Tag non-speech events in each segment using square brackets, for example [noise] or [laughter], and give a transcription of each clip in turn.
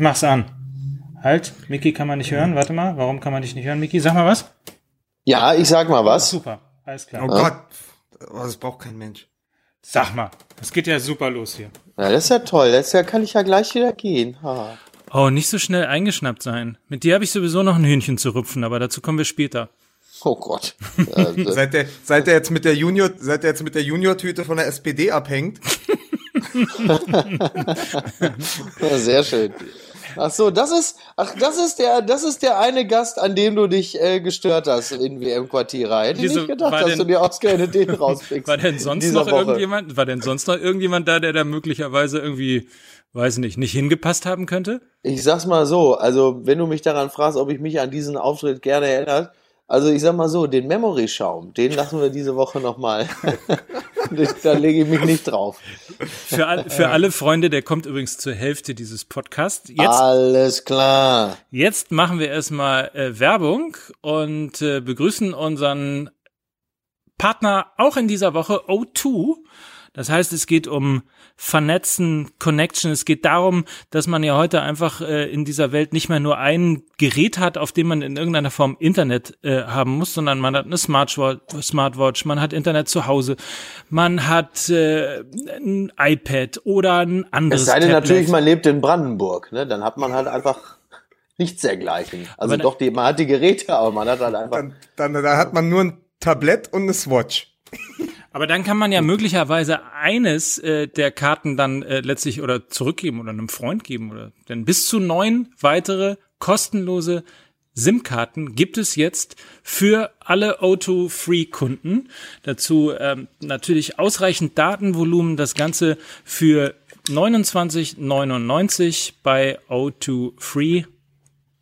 Mach's an. Halt, Miki kann man nicht hören. Warte mal, warum kann man dich nicht hören, Miki? Sag mal was. Ja, ich sag mal was. Super, alles klar. Oh Gott, oh, das braucht kein Mensch. Sag mal, das geht ja super los hier. Ja, das ist ja toll. Das ja, kann ich ja gleich wieder gehen. Ha. Oh, nicht so schnell eingeschnappt sein. Mit dir habe ich sowieso noch ein Hühnchen zu rupfen, aber dazu kommen wir später. Oh Gott. [laughs] Seit der, seit der jetzt mit der Junior, seit der jetzt mit der Junior-Tüte von der SPD abhängt. [laughs] Sehr schön. Ach so, das ist, ach, das ist der, das ist der eine Gast, an dem du dich äh, gestört hast in WM-Quartierer. Hätte ich nicht gedacht, dass denn- du dir ausgerechnet den [laughs] rauspickst. War denn sonst noch Woche. irgendjemand, war denn sonst noch irgendjemand da, der da möglicherweise irgendwie, weiß nicht, nicht hingepasst haben könnte? Ich sag's mal so, also wenn du mich daran fragst, ob ich mich an diesen Auftritt gerne erinnert, also ich sag mal so, den Memory-Schaum, den lassen wir diese Woche nochmal. [laughs] da lege ich mich nicht drauf. Für, all, für alle Freunde, der kommt übrigens zur Hälfte dieses Podcasts. Jetzt, Alles klar. jetzt machen wir erstmal äh, Werbung und äh, begrüßen unseren Partner auch in dieser Woche, O2. Das heißt, es geht um Vernetzen, Connection. Es geht darum, dass man ja heute einfach äh, in dieser Welt nicht mehr nur ein Gerät hat, auf dem man in irgendeiner Form Internet äh, haben muss, sondern man hat eine Smartwatch, Smartwatch, man hat Internet zu Hause, man hat äh, ein iPad oder ein anderes Es sei denn Tablet. natürlich, man lebt in Brandenburg, ne? Dann hat man halt einfach nichts dergleichen. Also Aber doch, die, man hat die Geräte, aber man hat halt einfach. Dann, dann, da hat man nur ein Tablett und eine Swatch. [laughs] Aber dann kann man ja möglicherweise eines äh, der Karten dann äh, letztlich oder zurückgeben oder einem Freund geben oder denn bis zu neun weitere kostenlose SIM-Karten gibt es jetzt für alle O2 Free Kunden. Dazu ähm, natürlich ausreichend Datenvolumen, das Ganze für 29,99 bei O2 Free.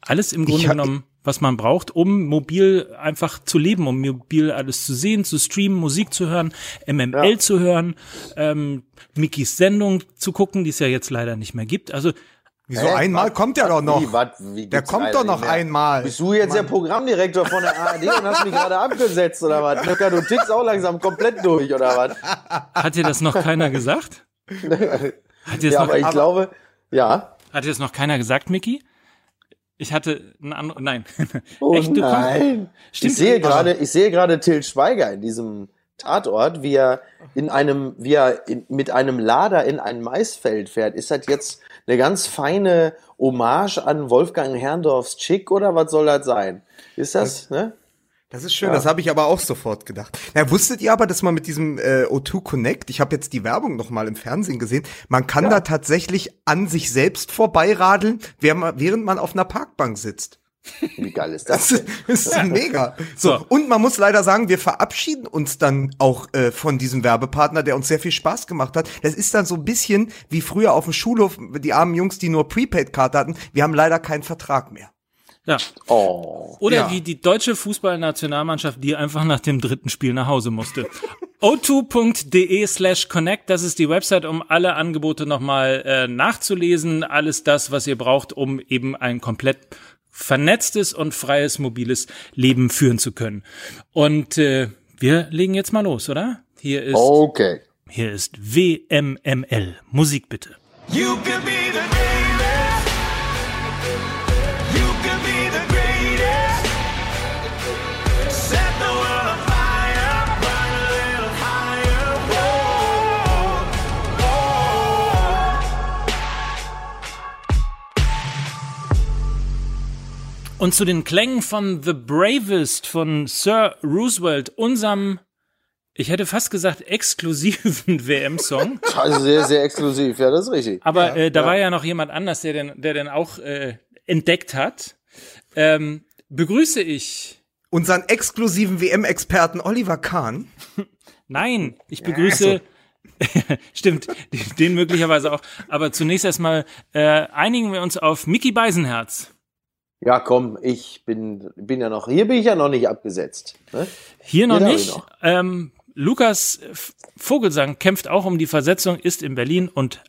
Alles im Grunde ha- genommen, was man braucht, um mobil einfach zu leben, um mobil alles zu sehen, zu streamen, Musik zu hören, MML Ja. zu hören, ähm, Mikis Sendung zu gucken, die es ja jetzt leider nicht mehr gibt. Also Wieso Hä? einmal Was? kommt der doch noch? Wie, wat, wie Der kommt doch noch mehr? einmal. Bist du jetzt der Programmdirektor von der ARD und hast mich gerade abgesetzt oder was? Nöcker, du tickst auch langsam komplett durch oder was? hat dir das noch keiner gesagt? [laughs] Hat dir das, Ja, noch, aber ich glaube, ja. hat dir das noch keiner gesagt, Miki? Ich hatte einen anderen, nein. [laughs] Oh Echt, nein. Stimmt, ich sehe gerade, ich sehe gerade Till Schweiger in diesem Tatort, wie er in einem, wie er in, mit einem Lader in ein Maisfeld fährt. Ist das jetzt eine ganz feine Hommage an Wolfgang Herrndorfs Chick oder was soll das sein? Ist das, ne? Das ist schön, das habe ich aber auch sofort gedacht. Na, wusstet ihr aber, dass man mit diesem äh, O2 Connect, ich habe jetzt die Werbung noch mal im Fernsehen gesehen, man kann da tatsächlich an sich selbst vorbeiradeln, während man, auf einer Parkbank sitzt. Wie geil ist das? Das ist, ist mega. So, So. und man muss leider sagen, wir verabschieden uns dann auch äh, von diesem Werbepartner, der uns sehr viel Spaß gemacht hat. Das ist dann so ein bisschen wie früher auf dem Schulhof, die armen Jungs, die nur Prepaid-Karte hatten. Wir haben leider keinen Vertrag mehr. Ja. Oh. Oder Ja. wie die deutsche Fußballnationalmannschaft, die einfach nach dem dritten Spiel nach Hause musste. [laughs] o2.de slash connect, das ist die Website, um alle Angebote nochmal äh, nachzulesen. Alles das, was ihr braucht, um eben ein komplett vernetztes und freies mobiles Leben führen zu können. Und äh, wir legen jetzt mal los, oder? Hier ist, Okay. hier ist WMML. Musik bitte. You could be the Und zu den Klängen von The Bravest von Sir Roosevelt, unserem, ich hätte fast gesagt, exklusiven [laughs] WM-Song. Also sehr, sehr exklusiv. Ja, das ist richtig. Aber äh, da war ja noch jemand anders, der den, der den auch äh, entdeckt hat. Ähm, begrüße ich. Unseren exklusiven WM-Experten Oliver Kahn. [laughs] Nein, ich begrüße. [laughs] Stimmt, den- den möglicherweise auch. Aber zunächst erstmal äh, einigen wir uns auf Mickey Beisenherz. Ja, komm, ich bin, bin ja noch, hier bin ich ja noch nicht abgesetzt. Ne? Hier noch Hier nicht. noch. Ähm, Lukas Vogelsang kämpft auch um die Versetzung, ist in Berlin und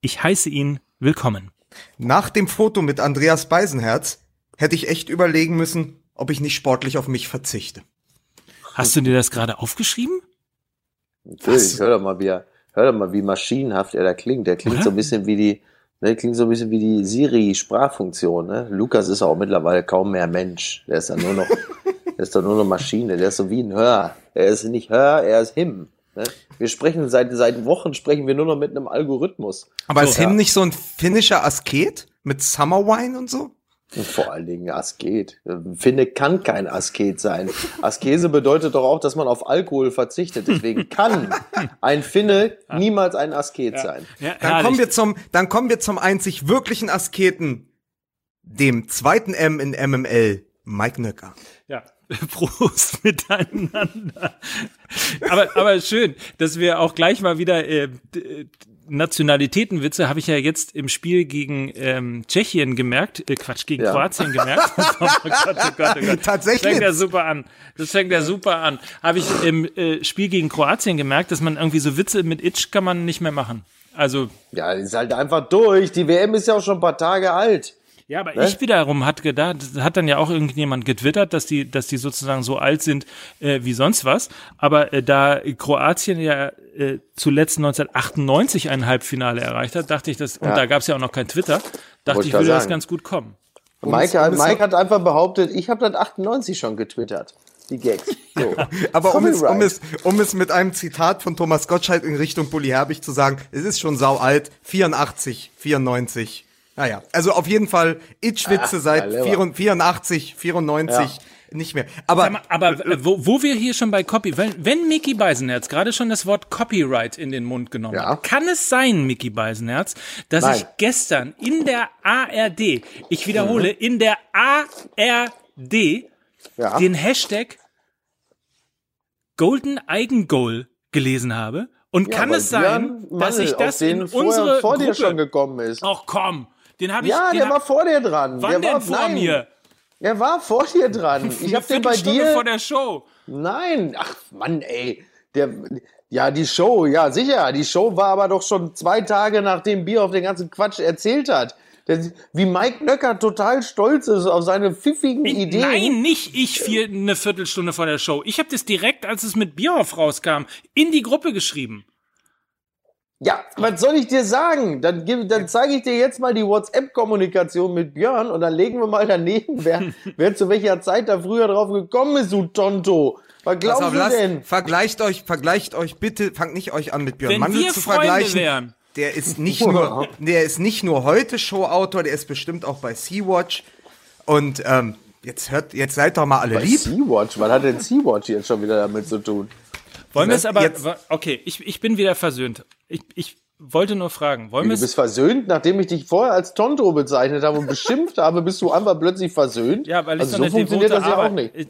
ich heiße ihn willkommen. Nach dem Foto mit Andreas Beisenherz hätte ich echt überlegen müssen, ob ich nicht sportlich auf mich verzichte. Hast du dir das gerade aufgeschrieben? Natürlich, hör doch mal, wie er, hör doch mal, wie maschinenhaft er da klingt. Der klingt Oder? so ein bisschen wie die, Ne, klingt so ein bisschen wie die Siri-Sprachfunktion. Ne? Lukas ist auch mittlerweile kaum mehr Mensch. Der ist dann nur noch, [laughs] der ist dann nur noch Maschine. Der ist so wie ein Hör. Er ist nicht Hör, er ist Him. Ne? Wir sprechen seit, seit Wochen sprechen wir nur noch mit einem Algorithmus. Aber ist So, Him ja. nicht so ein finnischer Asket mit Summer Wine und so? Vor allen Dingen Asket. Finde kann kein Asket sein. Askese bedeutet doch auch, dass man auf Alkohol verzichtet. Deswegen [laughs] kann ein Finne niemals ein Asket sein. Ja, Dann kommen wir zum, dann kommen wir zum einzig wirklichen Asketen, dem zweiten M in MML, Mike Nöcker. Ja, [laughs] Prost miteinander. aber, aber schön, dass wir auch gleich mal wieder äh, d- Nationalitätenwitze habe ich ja jetzt im Spiel gegen ähm, Tschechien gemerkt, äh, Quatsch, gegen Ja. Kroatien gemerkt. [laughs] oh Gott, oh Gott, oh Gott. Das Tatsächlich. fängt ja super an. Das fängt ja super an. Habe ich im äh, Spiel gegen Kroatien gemerkt, dass man irgendwie so Witze mit Itch kann man nicht mehr machen. Also Ja, ist halt einfach durch. Die WM ist ja auch schon ein paar Tage alt. Ja, aber Ne? ich wiederum hat gedacht, hat dann ja auch irgendjemand getwittert, dass die, dass die sozusagen so alt sind äh, wie sonst was. Aber äh, da Kroatien ja äh, zuletzt 1998 ein Halbfinale erreicht hat, dachte ich, dass und Ja. da gab es ja auch noch kein Twitter, dachte ich, würde das sagen. ganz gut kommen. Mike, hat- um es Mike hat einfach behauptet, ich habe das 98 schon getwittert. Die Gags. So. [laughs] Aber um es, um, es, um es mit einem Zitat von Thomas Gottschalk in Richtung Bully Herbig zu sagen, es ist schon sau alt, 84, 94. Naja, also auf jeden Fall Itchwitze Ah, seit clever. 84, 84, 94 nicht mehr. Aber mal, aber äh, wo, wo wir hier schon bei Copy, wenn, wenn Mickey Beisenherz gerade schon das Wort Copyright in den Mund genommen Ja. hat, kann es sein, Mickey Beisenherz, dass Nein. ich gestern in der ARD, ich wiederhole, Mhm. in der ARD Ja. den Hashtag Golden Eigengoal gelesen habe. Und Ja, kann es sein, dass ich das in unsere vor dir Gruppe... schon gekommen ist. Ach komm, den habe ich... ja, der war vor dir dran. wann der denn war, vor nein, mir? Er war vor dir dran. [laughs] Ich habe den bei dir. vor der Show. Nein, ach Mann, ey. Der, ja, die Show, ja, sicher. Die Show war aber doch schon zwei Tage, nachdem Bierhoff den ganzen Quatsch erzählt hat. Der, wie Mike Nöcker total stolz ist auf seine pfiffigen Ideen. Nein, nicht ich vier, eine Viertelstunde vor der Show. Ich habe das direkt, als es mit Bierhoff rauskam, in die Gruppe geschrieben. Ja, was soll ich dir sagen? Dann, dann zeige ich dir jetzt mal die WhatsApp-Kommunikation mit Björn und dann legen wir mal daneben, wer, [laughs] wer zu welcher Zeit da früher drauf gekommen ist, du Tonto. Was glaubst auf, du lasst- denn? vergleicht euch, vergleicht euch bitte, fangt nicht euch an mit Björn Wenn Mandel wir zu Freunde vergleichen. wären. Der ist nicht nur, [laughs] der ist nicht nur heute Showautor, der ist bestimmt auch bei Sea-Watch. Und ähm, jetzt hört, jetzt seid doch mal alle lieb. Sea-Watch, was hat denn Sea-Watch jetzt schon wieder damit zu tun? Wollen wir es aber... Jetzt- okay, ich, ich bin wieder versöhnt. Ich, ich wollte nur fragen, wollen wir Du es... bist versöhnt, nachdem ich dich vorher als Tonto bezeichnet habe und beschimpft habe, bist du einfach plötzlich versöhnt? Ja, weil ich also so funktioniert das ja auch nicht. Äh,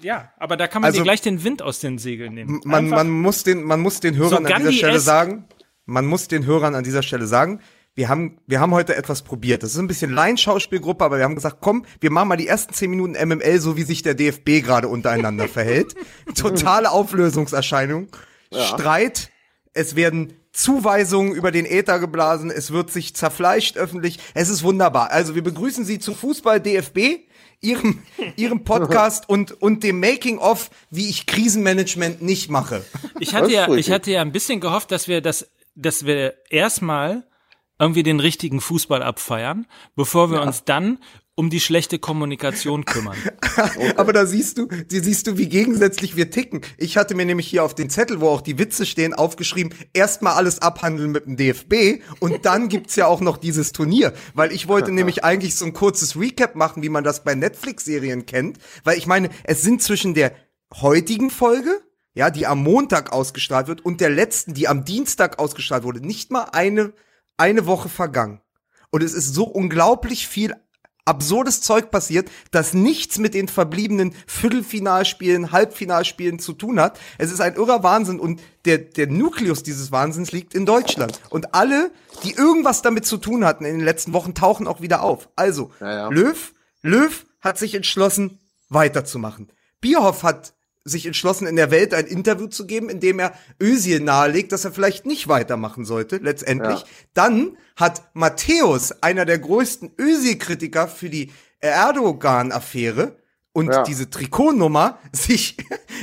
Ja, aber da kann man Also- dir gleich den Wind aus den Segeln nehmen. Man, man muss den, man muss den Hörern So an dieser. Stelle sagen, man muss den Hörern an dieser Stelle sagen, wir haben, wir haben heute etwas probiert. Das ist ein bisschen Laienschauspielgruppe, aber wir haben gesagt, komm, wir machen mal die ersten zehn Minuten MML, so wie sich der DFB gerade untereinander verhält. [laughs] Totale Auflösungserscheinung. Streit. Es werden Zuweisungen über den Äther geblasen. Es wird sich zerfleischt öffentlich. Es ist wunderbar. Also wir begrüßen Sie zu Fußball DFB. Ihrem, [laughs] ihrem Podcast und, und dem Making of, wie ich Krisenmanagement nicht mache. Ich hatte ja, ich hatte ja ein bisschen gehofft, dass wir das, dass wir erstmal irgendwie den richtigen Fußball abfeiern, bevor wir uns dann um die schlechte Kommunikation kümmern. [laughs] Aber da siehst du, die siehst du, wie gegensätzlich wir ticken. Ich hatte mir nämlich hier auf den Zettel, wo auch die Witze stehen, aufgeschrieben, erstmal alles abhandeln mit dem DFB und dann gibt's ja auch noch dieses Turnier, weil ich wollte [laughs] nämlich eigentlich so ein kurzes Recap machen, wie man das bei Netflix-Serien kennt, weil ich meine, es sind zwischen der heutigen Folge, ja, die am Montag ausgestrahlt wird und der letzten, die am Dienstag ausgestrahlt wurde, nicht mal eine, eine Woche vergangen. Und es ist so unglaublich viel absurdes Zeug passiert, das nichts mit den verbliebenen Viertelfinalspielen, Halbfinalspielen zu tun hat. Es ist ein irrer Wahnsinn und der, der Nukleus dieses Wahnsinns liegt in Deutschland. Und alle, die irgendwas damit zu tun hatten in den letzten Wochen, tauchen auch wieder auf. Also, Ja, ja. Löw, Löw hat sich entschlossen, weiterzumachen. Bierhoff hat sich entschlossen, in der Welt ein Interview zu geben, in dem er Özil nahelegt, dass er vielleicht nicht weitermachen sollte, letztendlich. Ja. Dann hat Matthäus, einer der größten Özil-Kritiker für die Erdogan-Affäre und Ja. diese Trikotnummer, [laughs] sich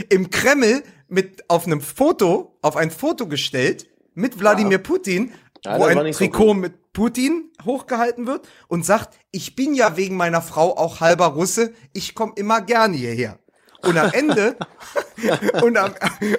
im Kreml mit auf einem Foto, auf ein Foto gestellt mit Wladimir Putin Ja, wo das war ein so Trikot cool. mit Putin hochgehalten wird und sagt, ich bin ja wegen meiner Frau auch halber Russe, ich komme immer gerne hierher. Und am Ende, [laughs] und am,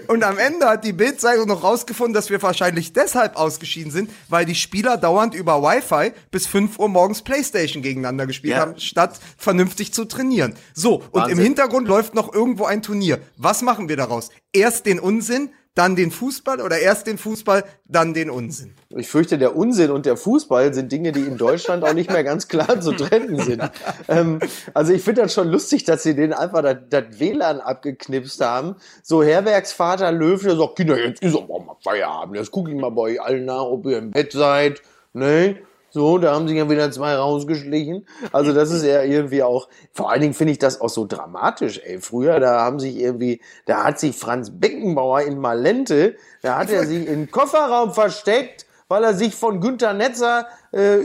und am Ende hat die Bildzeitung noch rausgefunden, dass wir wahrscheinlich deshalb ausgeschieden sind, weil die Spieler dauernd über Wi-Fi bis 5 Uhr morgens Playstation gegeneinander gespielt Ja. haben, statt vernünftig zu trainieren. So, und Wahnsinn. im Hintergrund läuft noch irgendwo ein Turnier. Was machen wir daraus? Erst den Unsinn, dann den Fußball oder erst den Fußball, dann den Unsinn. Ich fürchte, der Unsinn und der Fußball sind Dinge, die in Deutschland auch nicht mehr ganz klar zu trennen sind. Ähm, also ich finde das schon lustig, dass sie den einfach das, WLAN abgeknipst haben. So Herbergsvater Löw, der sagt, Kinder, jetzt ist aber mal Feierabend. Jetzt gucke ich mal bei euch allen nach, ob ihr im Bett seid. Ne? So, da haben sich ja wieder zwei rausgeschlichen. Also das ist ja irgendwie auch, vor allen Dingen finde ich das auch so dramatisch, ey. Früher, da haben sich irgendwie, da hat sich Franz Beckenbauer in Malente, da hat er sich in den Kofferraum versteckt, weil er sich von Günter Netzer äh,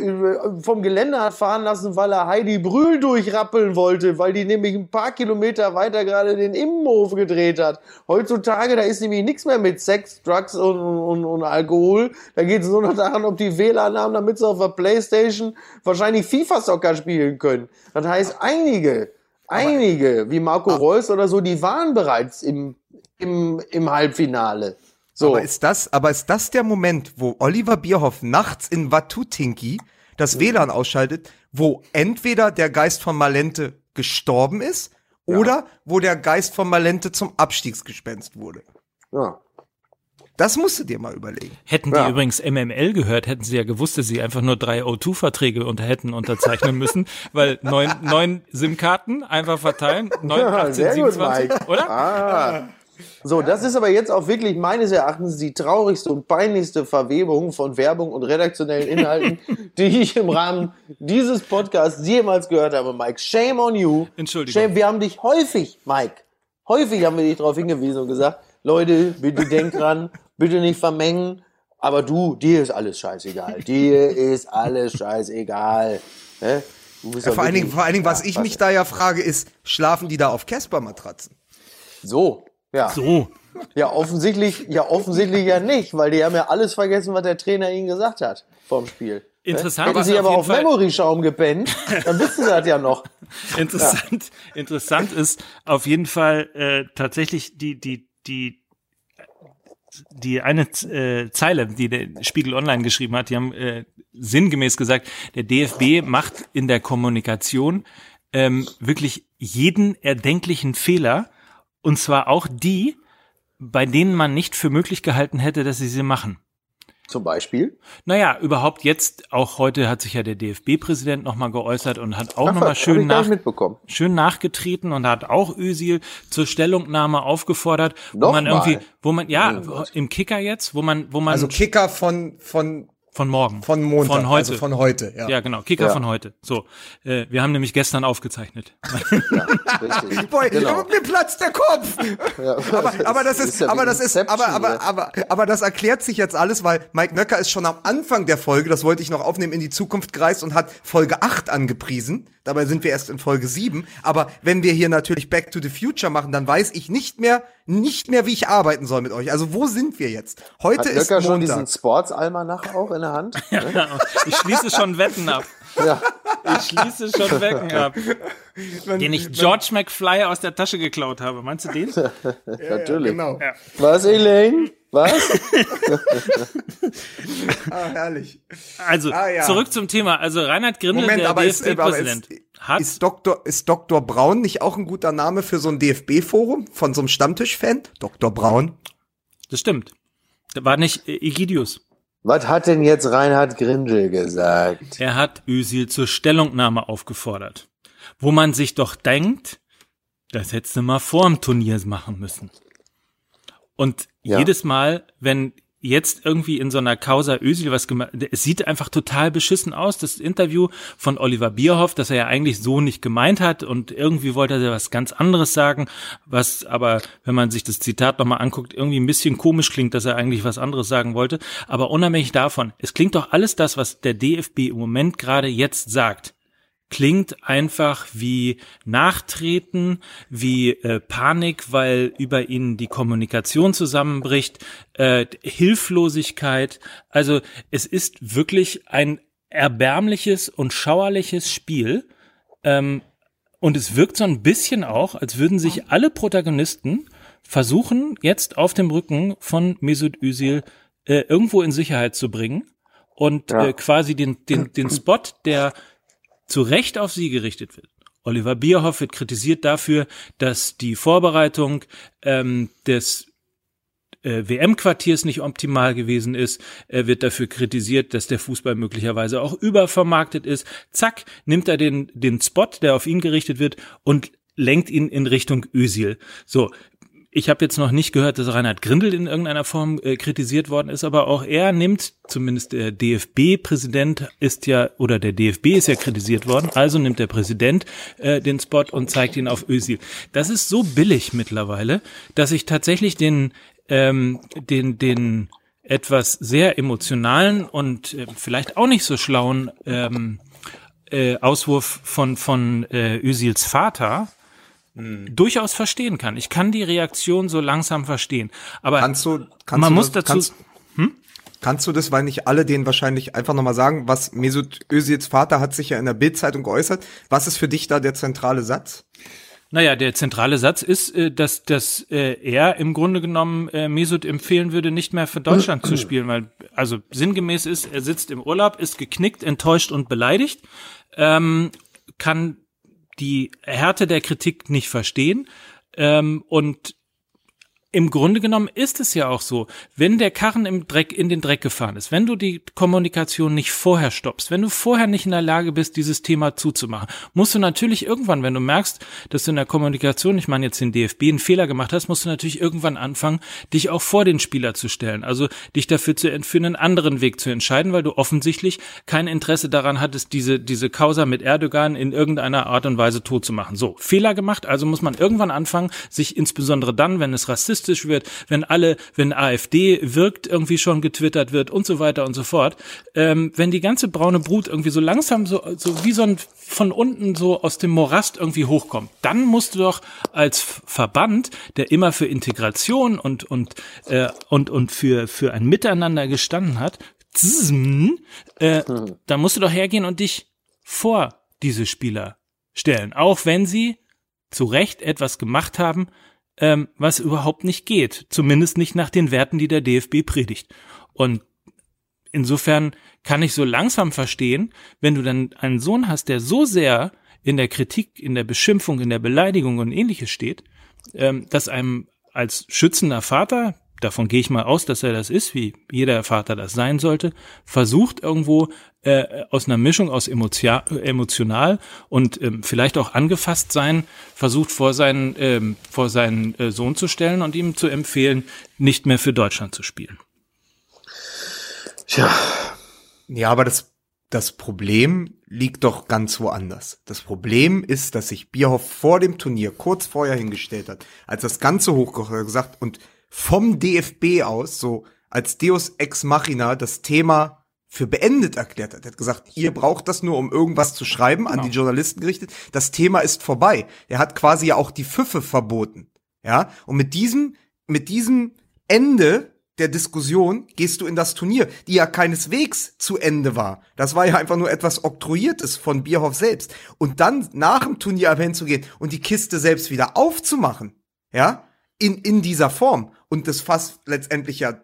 vom Gelände hat fahren lassen, weil er Heidi Brühl durchrappeln wollte, weil die nämlich ein paar Kilometer weiter gerade den Immenhof gedreht hat. Heutzutage, da ist nämlich nichts mehr mit Sex, Drugs und, und, und Alkohol. Da geht es nur noch daran, ob die WLAN haben, damit sie auf der Playstation wahrscheinlich FIFA-Soccer spielen können. Das heißt, einige, einige, wie Marco Reus oder so, die waren bereits im, im, im Halbfinale. So. Aber ist das, aber ist das der Moment, wo Oliver Bierhoff nachts in Watutinki das WLAN ausschaltet, wo entweder der Geist von Malente gestorben ist oder wo der Geist von Malente zum Abstiegsgespenst wurde? ja. Das musst du dir mal überlegen. Hätten Ja. die übrigens MML gehört, hätten sie ja gewusst, dass sie einfach nur drei O2-Verträge unter hätten unterzeichnen müssen, [laughs] weil neun, neun SIM-Karten einfach verteilen, neun, Ja, 18, sehr gut, 27, Mike. oder? Ah. So, das ist aber jetzt auch wirklich meines Erachtens die traurigste und peinlichste Verwebung von Werbung und redaktionellen Inhalten, [laughs] die ich im Rahmen dieses Podcasts jemals gehört habe, Mike. Shame on you. Entschuldigung. Shame, wir haben dich häufig, Mike, häufig haben wir dich darauf hingewiesen und gesagt, Leute, bitte denk dran, bitte nicht vermengen, aber du, dir ist alles scheißegal. Dir ist alles scheißegal. Ne? Ja, vor allen Dingen, vor allen Dingen, was ich mich da ja frage, ist, schlafen die da auf Casper-Matratzen? So, ja. So. Ja, offensichtlich, ja, offensichtlich ja nicht, weil die haben ja alles vergessen, was der Trainer ihnen gesagt hat vom Spiel. Interessant Hätten sie auf aber auf Fall- Memory-Schaum gepennt, dann wüssten sie das ja noch. [laughs] Interessant, interessant ist auf jeden Fall äh, tatsächlich die die die die eine äh, Zeile, die der Spiegel Online geschrieben hat, die haben äh, sinngemäß gesagt, der DFB macht in der Kommunikation ähm, wirklich jeden erdenklichen Fehler und zwar auch die, bei denen man nicht für möglich gehalten hätte, dass sie sie machen. Zum Beispiel. Naja, überhaupt jetzt, auch heute hat sich ja der DFB-Präsident nochmal geäußert und hat auch nochmal schön nach, schön nachgetreten und hat auch Özil zur Stellungnahme aufgefordert, wo Noch man mal? irgendwie, wo man, ja, Oh im Kicker jetzt, wo man, wo man Also Kicker von, von, von morgen. von Montag, Von heute. also von heute, ja. ja, genau, Kicker Ja. von heute. So, äh, wir haben nämlich gestern aufgezeichnet. [laughs] Richtig. Boy, Genau. mir platzt der Kopf. Ja, aber, aber das ist, ja wie aber das ist, aber, aber, aber, aber das erklärt sich jetzt alles, weil Mike Nöcker ist schon am Anfang der Folge, das wollte ich noch aufnehmen, in die Zukunft gereist und hat Folge 8 angepriesen. Dabei sind wir erst in Folge 7. Aber wenn wir hier natürlich Back to the Future machen, dann weiß ich nicht mehr, nicht mehr, wie ich arbeiten soll mit euch. Also wo sind wir jetzt? Heute Hat ist Löcker schon diesen Montag. Sports-Almanach auch in der Hand? [laughs] ich schließe schon Wetten ab. Ja. Ich schließe schon Wetten ab. [laughs] Den ich George McFly aus der Tasche geklaut habe. Meinst du den? [laughs] Natürlich. Genau. Was, Elaine? Was? [laughs] Ah, herrlich. Also, Ah, ja. zurück zum Thema. Also, Reinhard Grindel, Moment, der DFB-Präsident, hat ist, Dr., ist Dr. Braun nicht auch ein guter Name für so ein DFB-Forum von so einem Stammtisch-Fan? Dr. Braun. Das stimmt. Da war nicht äh, Egidius. Was hat denn jetzt Reinhard Grindel gesagt? Er hat Özil zur Stellungnahme aufgefordert. Wo man sich doch denkt, das hättest du mal vor dem Turnier machen müssen. Und Ja. jedes Mal, wenn jetzt irgendwie in so einer Causa Özil was gemacht, es sieht einfach total beschissen aus, das Interview von Oliver Bierhoff, das er ja eigentlich so nicht gemeint hat und irgendwie wollte er was ganz anderes sagen, was aber, wenn man sich das Zitat nochmal anguckt, irgendwie ein bisschen komisch klingt, dass er eigentlich was anderes sagen wollte. Aber unabhängig davon, es klingt doch alles das, was der DFB im Moment gerade jetzt sagt, klingt einfach wie Nachtreten, wie äh, Panik, weil über ihnen die Kommunikation zusammenbricht, äh, Hilflosigkeit. Also es ist wirklich ein erbärmliches und schauerliches Spiel. Ähm, und es wirkt so ein bisschen auch, als würden sich alle Protagonisten versuchen, jetzt auf dem Rücken von Mesut Özil äh, irgendwo in Sicherheit zu bringen und Ja. äh, quasi den, den, den Spot, der zu Recht auf sie gerichtet wird. Oliver Bierhoff wird kritisiert dafür, dass die Vorbereitung ähm, des äh, WM-Quartiers nicht optimal gewesen ist. Er wird dafür kritisiert, dass der Fußball möglicherweise auch übervermarktet ist. Zack, nimmt er den, den Spot, der auf ihn gerichtet wird, und lenkt ihn in Richtung Özil. So, ich habe jetzt noch nicht gehört, dass Reinhard Grindel in irgendeiner Form äh, kritisiert worden ist, aber auch er nimmt, zumindest der DFB-Präsident ist ja, oder der DFB ist ja kritisiert worden, also nimmt der Präsident äh, den Spot und zeigt ihn auf Özil. Das ist so billig mittlerweile, dass ich tatsächlich den, ähm, den, den etwas sehr emotionalen und äh, vielleicht auch nicht so schlauen ähm, äh, Auswurf von, von äh, Özils Vater durchaus verstehen kann. Ich kann die Reaktion so langsam verstehen. Aber Kannst du, kannst man du muss dazu, Kannst, kannst du das, weil nicht alle den wahrscheinlich einfach nochmal sagen, was Mesut Özils Vater hat sich ja in der Bildzeitung geäußert. Was ist für dich da der zentrale Satz? Naja, der zentrale Satz ist, äh, dass, dass äh, er im Grunde genommen äh, Mesut empfehlen würde, nicht mehr für Deutschland zu spielen, weil also sinngemäß ist, er sitzt im Urlaub, ist geknickt, enttäuscht und beleidigt, ähm, kann die Härte der Kritik nicht verstehen ähm, und im Grunde genommen ist es ja auch so, wenn der Karren im Dreck in den Dreck gefahren ist, wenn du die Kommunikation nicht vorher stoppst, wenn du vorher nicht in der Lage bist, dieses Thema zuzumachen, musst du natürlich irgendwann, wenn du merkst, dass du in der Kommunikation, ich meine jetzt den DFB, einen Fehler gemacht hast, musst du natürlich irgendwann anfangen, dich auch vor den Spieler zu stellen, also dich dafür zu für einen anderen Weg zu entscheiden, weil du offensichtlich kein Interesse daran hattest, diese diese Causa mit Erdogan in irgendeiner Art und Weise tot zu machen. So Fehler gemacht, also muss man irgendwann anfangen, sich insbesondere dann, wenn es rassistisch wird, wenn alle, wenn AfD wirkt, irgendwie schon getwittert wird und so weiter und so fort. Ähm, wenn die ganze braune Brut irgendwie so langsam so, so wie so ein von unten so aus dem Morast irgendwie hochkommt, dann musst du doch als Verband, der immer für Integration und und äh, und und für für ein Miteinander gestanden hat, zzm, äh, [laughs] da musst du doch hergehen und dich vor diese Spieler stellen, auch wenn sie zu Recht etwas gemacht haben, ähm, was überhaupt nicht geht. Zumindest nicht nach den Werten, die der DFB predigt. Und insofern kann ich so langsam verstehen, wenn du dann einen Sohn hast, der so sehr in der Kritik, in der Beschimpfung, in der Beleidigung und ähnliches steht, ähm, dass einem als schützender Vater, davon gehe ich mal aus, dass er das ist, wie jeder Vater das sein sollte, versucht irgendwo äh, aus einer Mischung aus emotio emotional und ähm, vielleicht auch angefasst sein, versucht vor seinen, ähm, vor seinen äh, Sohn zu stellen und ihm zu empfehlen, nicht mehr für Deutschland zu spielen. Tja, Ja, aber das, das Problem liegt doch ganz woanders. Das Problem ist, dass sich Bierhoff vor dem Turnier kurz vorher hingestellt hat, als das Ganze hochgekocht hat, gesagt und vom DFB aus, so als Deus Ex Machina, das Thema für beendet erklärt hat. Er hat gesagt, ihr braucht das nur, um irgendwas zu schreiben, an die Journalisten gerichtet. Das Thema ist vorbei. Er hat quasi ja auch die Pfiffe verboten. Ja, und mit diesem, mit diesem Ende der Diskussion gehst du in das Turnier, die ja keineswegs zu Ende war. Das war ja einfach nur etwas Oktroyiertes von Bierhoff selbst. Und dann nach dem Turnier aber hinzugehen und die Kiste selbst wieder aufzumachen, ja, in, in dieser Form. Und das Fass letztendlich ja,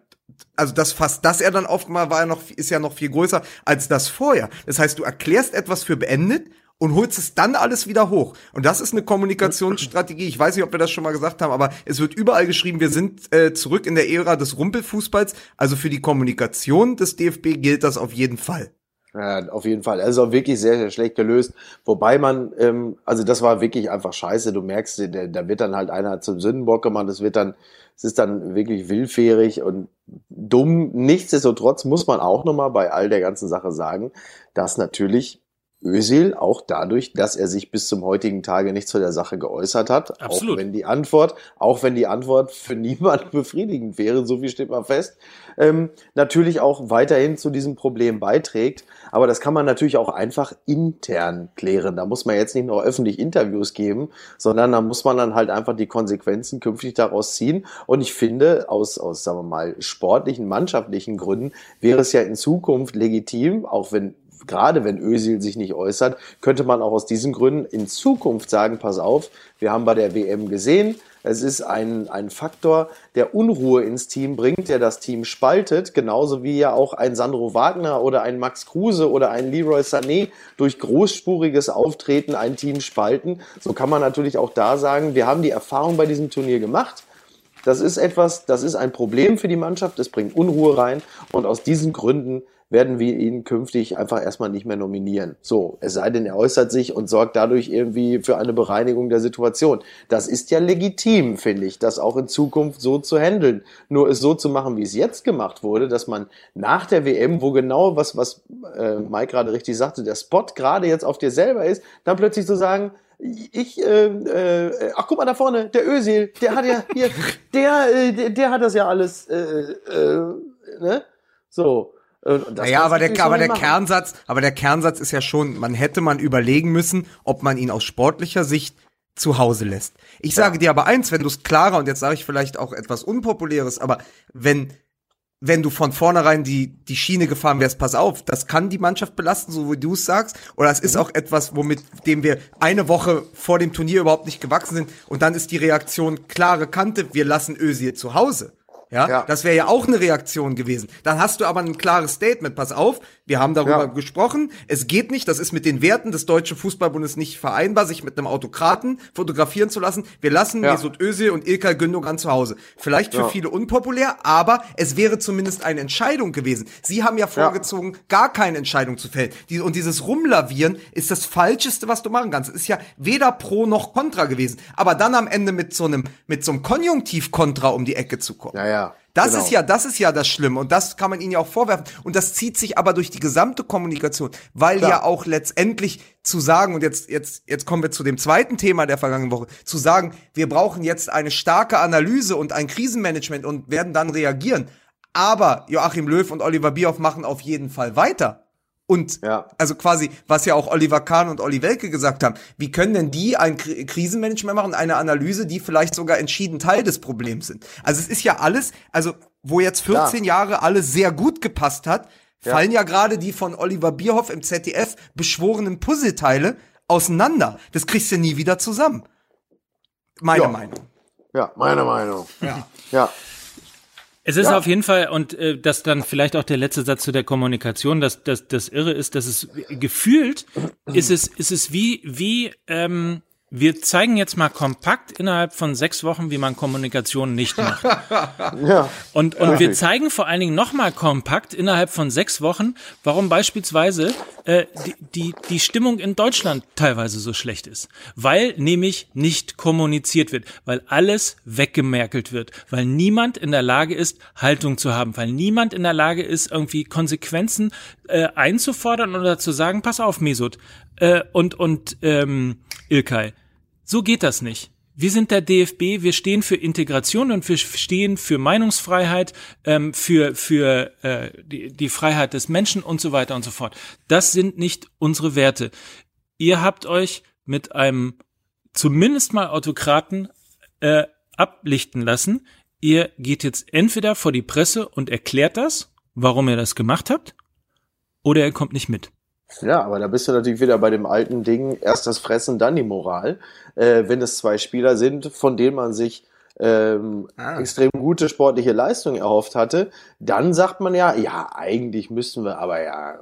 also das Fass, das er dann aufgemacht war ja noch, ist ja noch viel größer als das vorher. Das heißt, du erklärst etwas für beendet und holst es dann alles wieder hoch. Und das ist eine Kommunikationsstrategie. Ich weiß nicht, ob wir das schon mal gesagt haben, aber es wird überall geschrieben, wir sind äh, zurück in der Ära des Rumpelfußballs. Also für die Kommunikation des DFB gilt das auf jeden Fall. Ja, auf jeden Fall. Also auch wirklich sehr, sehr schlecht gelöst. Wobei man, ähm, also das war wirklich einfach scheiße. Du merkst, da, da wird dann halt einer zum Sündenbock gemacht. Das wird dann, es ist dann wirklich willfährig und dumm. Nichtsdestotrotz muss man auch nochmal bei all der ganzen Sache sagen, dass natürlich Özil auch dadurch, dass er sich bis zum heutigen Tage nicht zu der Sache geäußert hat, Absolut. auch wenn die Antwort, auch wenn die Antwort für [laughs] niemanden befriedigend wäre, so viel steht mal fest, ähm, natürlich auch weiterhin zu diesem Problem beiträgt. Aber das kann man natürlich auch einfach intern klären. Da muss man jetzt nicht noch öffentlich Interviews geben, sondern da muss man dann halt einfach die Konsequenzen künftig daraus ziehen. Und ich finde, aus, aus, sagen wir mal, sportlichen, mannschaftlichen Gründen wäre es ja in Zukunft legitim, auch wenn gerade wenn Özil sich nicht äußert, könnte man auch aus diesen Gründen in Zukunft sagen, pass auf, wir haben bei der WM gesehen, es ist ein, ein Faktor, der Unruhe ins Team bringt, der das Team spaltet, genauso wie ja auch ein Sandro Wagner oder ein Max Kruse oder ein Leroy Sané durch großspuriges Auftreten ein Team spalten. So kann man natürlich auch da sagen, wir haben die Erfahrung bei diesem Turnier gemacht. Das ist etwas, das ist ein Problem für die Mannschaft, es bringt Unruhe rein und aus diesen Gründen werden wir ihn künftig einfach erstmal nicht mehr nominieren. So, es sei denn, er äußert sich und sorgt dadurch irgendwie für eine Bereinigung der Situation. Das ist ja legitim, finde ich, das auch in Zukunft so zu handeln. Nur es so zu machen, wie es jetzt gemacht wurde, dass man nach der WM, wo genau was, was äh, Mike gerade richtig sagte, der Spot gerade jetzt auf dir selber ist, dann plötzlich zu sagen, ich, äh, äh, ach guck mal da vorne, der Özil, der hat ja hier, [laughs] der, äh, der, der hat das ja alles, äh, äh, ne? So. Naja, aber der, aber der machen. Kernsatz, aber der Kernsatz ist ja schon, man hätte man überlegen müssen, ob man ihn aus sportlicher Sicht zu Hause lässt. Ich sage dir aber eins, wenn du es klarer, und jetzt sage ich vielleicht auch etwas Unpopuläres, aber wenn, wenn du von vornherein die, die Schiene gefahren wärst, pass auf, das kann die Mannschaft belasten, so wie du es sagst, oder es Mhm. ist auch etwas, womit dem wir eine Woche vor dem Turnier überhaupt nicht gewachsen sind, und dann ist die Reaktion klare Kante, wir lassen Özil zu Hause. Ja, Ja. das wäre ja auch eine Reaktion gewesen. Dann hast du aber ein klares Statement. Pass auf, wir haben darüber Ja. gesprochen. Es geht nicht, das ist mit den Werten des Deutschen Fußballbundes nicht vereinbar, sich mit einem Autokraten fotografieren zu lassen. Wir lassen Ja. Mesut Özil und Ilkay Gündogan zu Hause. Vielleicht für Ja. viele unpopulär, aber es wäre zumindest eine Entscheidung gewesen. Sie haben ja vorgezogen, gar keine Entscheidung zu fällen. Und dieses Rumlavieren ist das Falscheste, was du machen kannst. Es ist ja weder pro noch contra gewesen. Aber dann am Ende mit so einem, mit so einem Konjunktiv-Kontra um die Ecke zu kommen. Ja, ja. Das genau. ist ja, das ist ja das Schlimme und das kann man ihnen ja auch vorwerfen und das zieht sich aber durch die gesamte Kommunikation, weil Klar. ja auch letztendlich zu sagen und jetzt jetzt jetzt kommen wir zu dem zweiten Thema der vergangenen Woche, zu sagen, wir brauchen jetzt eine starke Analyse und ein Krisenmanagement und werden dann reagieren. Aber Joachim Löw und Oliver Bierhoff machen auf jeden Fall weiter. Und Ja. also quasi, was ja auch Oliver Kahn und Olli Welke gesagt haben, wie können denn die ein Kri- Krisenmanagement machen, eine Analyse, die vielleicht sogar entschieden Teil des Problems sind? Also es ist ja alles, also wo jetzt 14 Jahre alles sehr gut gepasst hat, fallen ja gerade die von Oliver Bierhoff im ZDF beschworenen Puzzleteile auseinander. Das kriegst du nie wieder zusammen. Meine Ja. Meinung. Ja, meiner Meinung. Ja. Ja. Es ist Ja. auf jeden Fall, und äh, das dann vielleicht auch der letzte Satz zu der Kommunikation, dass das, das Irre ist, dass es gefühlt ist es, ist es wie, wie, ähm, wir zeigen jetzt mal kompakt innerhalb von sechs Wochen, wie man Kommunikation nicht macht. [laughs] Ja. Und, und wir zeigen vor allen Dingen nochmal kompakt innerhalb von sechs Wochen, warum beispielsweise äh, die, die, die Stimmung in Deutschland teilweise so schlecht ist. Weil nämlich nicht kommuniziert wird, weil alles weggemerkelt wird, weil niemand in der Lage ist, Haltung zu haben, weil niemand in der Lage ist, irgendwie Konsequenzen äh, einzufordern oder zu sagen, pass auf, Mesut äh, und, und ähm, Ilkay, so geht das nicht. Wir sind der DFB, wir stehen für Integration und wir stehen für Meinungsfreiheit, ähm, für, für äh, die, die Freiheit des Menschen und so weiter und so fort. Das sind nicht unsere Werte. Ihr habt euch mit einem zumindest mal Autokraten äh, ablichten lassen. Ihr geht jetzt entweder vor die Presse und erklärt das, warum ihr das gemacht habt, oder ihr kommt nicht mit. Ja, aber da bist du natürlich wieder bei dem alten Ding, erst das Fressen, dann die Moral. Äh, wenn es zwei Spieler sind, von denen man sich ähm, Ah. extrem gute sportliche Leistung erhofft hatte, dann sagt man ja, ja, eigentlich müssten wir, aber ja,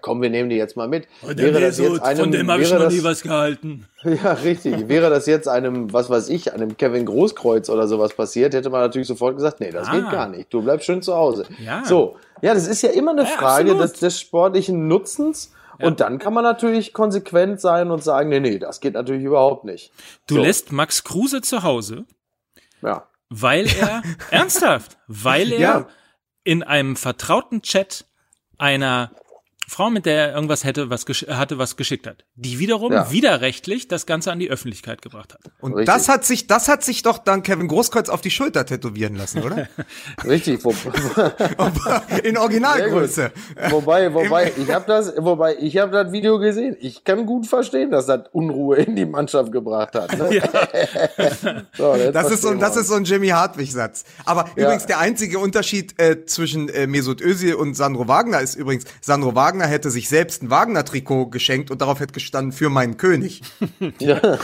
komm, wir nehmen die jetzt mal mit. wäre das jetzt einem, wäre das, was gehalten. [laughs] Ja, richtig. Wäre das jetzt einem, was weiß ich, einem Kevin Großkreuz oder sowas passiert, hätte man natürlich sofort gesagt, nee, das Ah. geht gar nicht. Du bleibst schön zu Hause. Ja. So. Ja, das ist ja immer eine Ja, Frage des, des sportlichen Nutzens. Und dann kann man natürlich konsequent sein und sagen, nee, nee, das geht natürlich überhaupt nicht. Du So. lässt Max Kruse zu Hause, Ja. weil er, [laughs] ernsthaft, weil er Ja. in einem vertrauten Chat einer Frau, mit der er irgendwas hätte, was gesch- hatte, was geschickt hat, die wiederum Ja. widerrechtlich das Ganze an die Öffentlichkeit gebracht hat. Und Richtig. das hat sich, das hat sich doch dann Kevin Großkreuz auf die Schulter tätowieren lassen, oder? [laughs] Richtig, wo, [laughs] In Originalgröße. wobei, [laughs] wobei, ich habe das, wobei, ich habe das Video gesehen. Ich kann gut verstehen, dass das Unruhe in die Mannschaft gebracht hat. Ne? so, jetzt Das ist so, das ist so ein Jimmy Hartwig-Satz. Aber Ja. übrigens der einzige Unterschied äh, zwischen äh, Mesut Özil und Sandro Wagner ist übrigens, Sandro Wagner hätte sich selbst ein Wagner-Trikot geschenkt und darauf hätte gestanden für meinen König. [laughs] Ja. [laughs]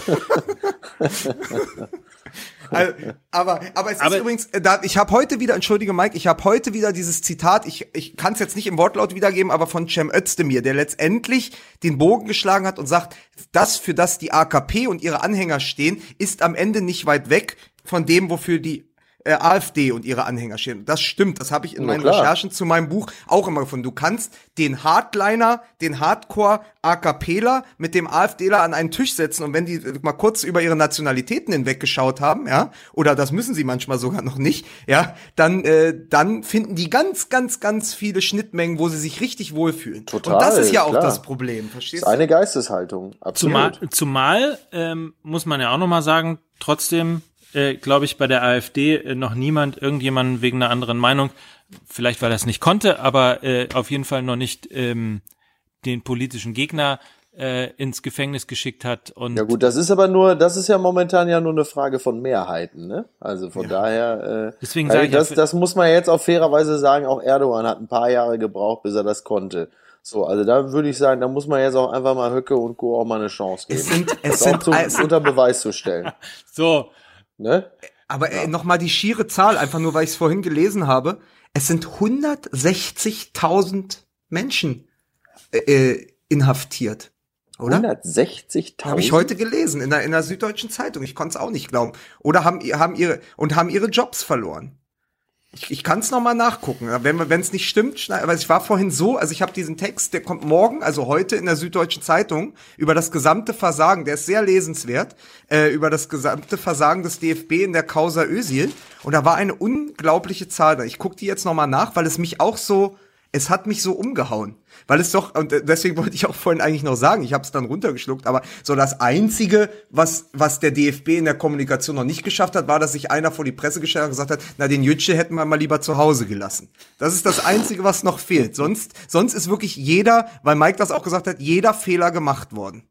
Also, aber, aber es Aber- ist übrigens, äh, da, ich habe heute wieder, entschuldige Mike, ich habe heute wieder dieses Zitat, ich, ich kann es jetzt nicht im Wortlaut wiedergeben, aber von Cem Özdemir, der letztendlich den Bogen geschlagen hat und sagt, das, für das die AKP und ihre Anhänger stehen, ist am Ende nicht weit weg von dem, wofür die äh, AfD und ihre Anhänger stehen. Das stimmt, das habe ich in Na meinen klar. Recherchen zu meinem Buch auch immer gefunden. Du kannst den Hardliner, den Hardcore AKPler mit dem AfDler an einen Tisch setzen und wenn die äh, mal kurz über ihre Nationalitäten hinweggeschaut haben, ja, oder das müssen sie manchmal sogar noch nicht, ja, dann äh, dann finden die ganz ganz ganz viele Schnittmengen, wo sie sich richtig wohlfühlen. Total, und das ist ja auch klar. das Problem, Das verstehst ist du? eine Geisteshaltung. Absolut. Zumal, zumal ähm, muss man ja auch noch mal sagen, trotzdem äh, glaube ich bei der AfD äh, noch niemand irgendjemanden wegen einer anderen Meinung, vielleicht weil er es nicht konnte, aber äh, auf jeden Fall noch nicht ähm, den politischen Gegner äh, ins Gefängnis geschickt hat und Ja gut, das ist aber nur, das ist ja momentan ja nur eine Frage von Mehrheiten, ne? Also von daher, äh, Deswegen also sage ich ja das, das muss man jetzt auch fairerweise sagen, auch Erdogan hat ein paar Jahre gebraucht, bis er das konnte. So, also da würde ich sagen, da muss man jetzt auch einfach mal Höcke und Co. auch mal eine Chance geben. Es sind es das auch sind zum, es sind unter Beweis zu stellen. [laughs] so. Ne? Aber äh, noch mal die schiere Zahl, einfach nur weil ich es vorhin gelesen habe. Es sind 160.000 Menschen äh, äh, inhaftiert, oder? 160.000? Habe ich heute gelesen in der, in der Süddeutschen Zeitung. Ich konnte es auch nicht glauben. Oder haben, haben ihre und haben ihre Jobs verloren. Ich, ich kann es noch mal nachgucken. Wenn es nicht stimmt, schneid- aber ich war vorhin so, also ich habe diesen Text, der kommt morgen, also heute in der Süddeutschen Zeitung über das gesamte Versagen. Der ist sehr lesenswert äh, über das gesamte Versagen des DFB in der Causa Özil. Und da war eine unglaubliche Zahl. da. Ich gucke die jetzt noch mal nach, weil es mich auch so es hat mich so umgehauen, weil es doch und deswegen wollte ich auch vorhin eigentlich noch sagen, ich habe es dann runtergeschluckt, aber so das einzige, was was der DFB in der Kommunikation noch nicht geschafft hat, war, dass sich einer vor die Presse gestellt hat und gesagt hat, na den Jütsche hätten wir mal lieber zu Hause gelassen. Das ist das einzige, was noch fehlt. Sonst sonst ist wirklich jeder, weil Mike das auch gesagt hat, jeder Fehler gemacht worden.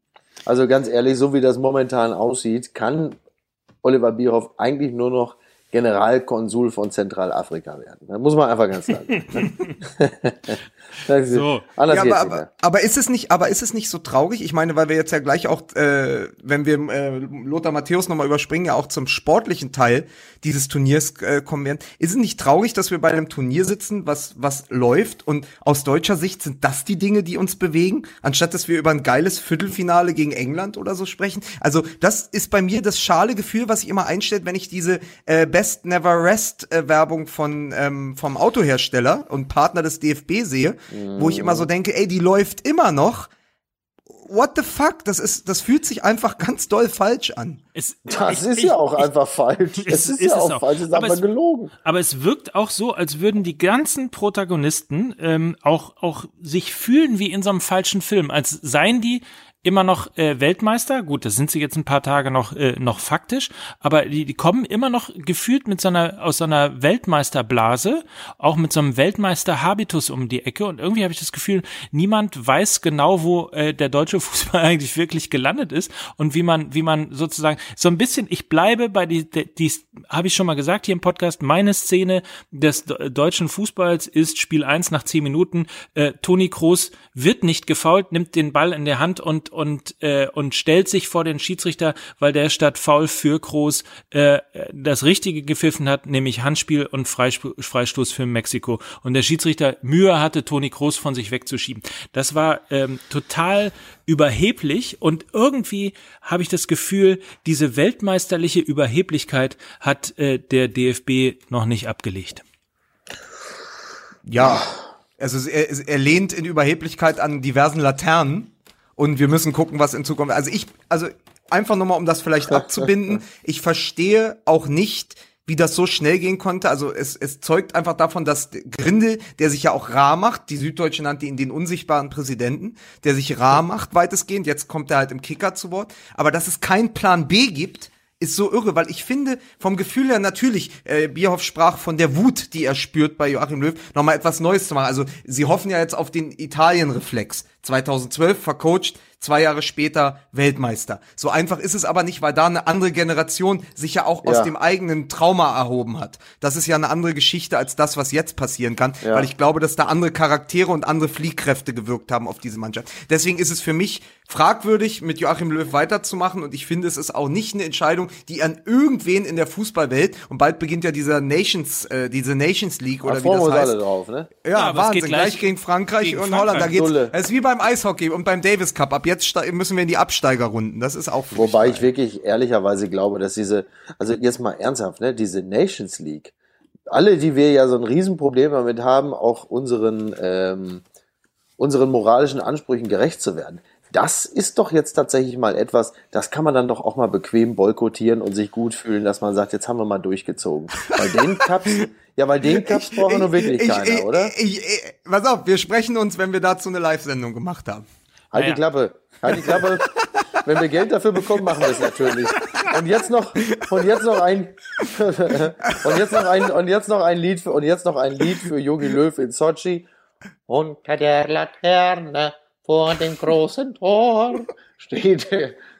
Also ganz ehrlich, so wie das momentan aussieht, kann Oliver Bierhoff eigentlich nur noch Generalkonsul von Zentralafrika werden. Da muss man einfach ganz klar sagen. [laughs] So. Anders Ja, aber, aber, aber ist es nicht, aber ist es nicht so traurig? Ich meine, weil wir jetzt ja gleich auch, äh, wenn wir äh, Lothar Matthäus nochmal überspringen, ja auch zum sportlichen Teil dieses Turniers äh, kommen werden. Ist es nicht traurig, dass wir bei einem Turnier sitzen, was, was läuft und aus deutscher Sicht sind das die Dinge, die uns bewegen, anstatt dass wir über ein geiles Viertelfinale gegen England oder so sprechen? Also das ist bei mir das schale Gefühl, was sich immer einstellt, wenn ich diese äh, Best Never Rest äh, Werbung von ähm, vom Autohersteller und Partner des DFB sehe, wo ich immer so denke, ey, die läuft immer noch. What the fuck? Das ist, das fühlt sich einfach ganz doll falsch an. Es, Das ich- ist ich- ja auch ich- einfach falsch. Es Es ist ist ja es auch auch. falsch, es ist Aber einfach es- gelogen. Aber es wirkt auch so, als würden die ganzen Protagonisten ähm, auch, auch sich fühlen wie in so einem falschen Film, als seien die immer noch äh, Weltmeister. Gut, das sind sie jetzt ein paar Tage noch äh, noch faktisch, aber die, die kommen immer noch gefühlt mit so einer aus so einer Weltmeisterblase, auch mit so einem Weltmeister-Habitus um die Ecke. Und irgendwie habe ich das Gefühl, niemand weiß genau, wo äh, der deutsche [laughs] Fußball eigentlich wirklich gelandet ist und wie man wie man sozusagen so ein bisschen. Ich bleibe bei die die, die habe ich schon mal gesagt hier im Podcast. Meine Szene des de- deutschen Fußballs ist Spiel 1 nach 10 Minuten. Äh, Toni Kroos wird nicht gefault, nimmt den Ball in der Hand und und äh, und stellt sich vor den Schiedsrichter, weil der statt Foul für Kroos äh, das Richtige gepfiffen hat, nämlich Handspiel und Freisp Freistoß für Mexiko. Und der Schiedsrichter Mühe hatte, Toni Kroos von sich wegzuschieben. Das war ähm, total überheblich und irgendwie habe ich das Gefühl, diese weltmeisterliche Überheblichkeit hat äh, der DFB noch nicht abgelegt. Ja. Also er, er lehnt in Überheblichkeit an diversen Laternen und wir müssen gucken, was in Zukunft. Also ich, also einfach nochmal, um das vielleicht abzubinden, [laughs] ich verstehe auch nicht wie das so schnell gehen konnte. Also es, es zeugt einfach davon, dass Grindel, der sich ja auch rar macht, die Süddeutsche nannte ihn den unsichtbaren Präsidenten, der sich rar macht weitestgehend, jetzt kommt er halt im Kicker zu Wort, aber dass es keinen Plan B gibt, ist so irre, weil ich finde, vom Gefühl her natürlich, äh, Bierhoff sprach von der Wut, die er spürt bei Joachim Löw, nochmal etwas Neues zu machen. Also sie hoffen ja jetzt auf den Italien-Reflex. 2012 vercoacht, zwei Jahre später Weltmeister. So einfach ist es aber nicht, weil da eine andere Generation sich ja auch aus Ja. dem eigenen Trauma erhoben hat. Das ist ja eine andere Geschichte als das, was jetzt passieren kann, Ja. weil ich glaube, dass da andere Charaktere und andere Fliehkräfte gewirkt haben auf diese Mannschaft. Deswegen ist es für mich fragwürdig, mit Joachim Löw weiterzumachen und ich finde, es ist auch nicht eine Entscheidung, die an irgendwen in der Fußballwelt und bald beginnt ja dieser Nations, äh, diese Nations League oder wie freuen wir das heißt. alle drauf, ne? Ja, Ja, Wahnsinn. geht gleich, gleich gegen Frankreich gegen und Holland. Da Frankreich. geht's. Es ist wie beim Eishockey und beim Davis Cup. Ab jetzt müssen wir in die Absteigerrunden. Das ist auch Wobei ich wirklich ehrlicherweise glaube, dass diese, also jetzt mal ernsthaft, ne, diese Nations League, alle, die wir ja so ein Riesenproblem damit haben, auch unseren, ähm, unseren moralischen Ansprüchen gerecht zu werden. Das ist doch jetzt tatsächlich mal etwas, das kann man dann doch auch mal bequem boykottieren und sich gut fühlen, dass man sagt, jetzt haben wir mal durchgezogen. Weil den [laughs] Cups, ja, weil den Cups braucht nur wirklich ich, keiner, ich, oder? Ich, ich, pass auf, wir sprechen uns, wenn wir dazu eine Live-Sendung gemacht haben. Halt Naja. die Klappe. Halt die Klappe. Wenn wir Geld dafür bekommen, machen wir es natürlich. Und jetzt noch, und jetzt noch ein, und jetzt noch ein, und jetzt noch ein Lied für, und jetzt noch ein Lied für Jogi Löw in Sochi. Unter der Laterne vor dem großen Tor steht,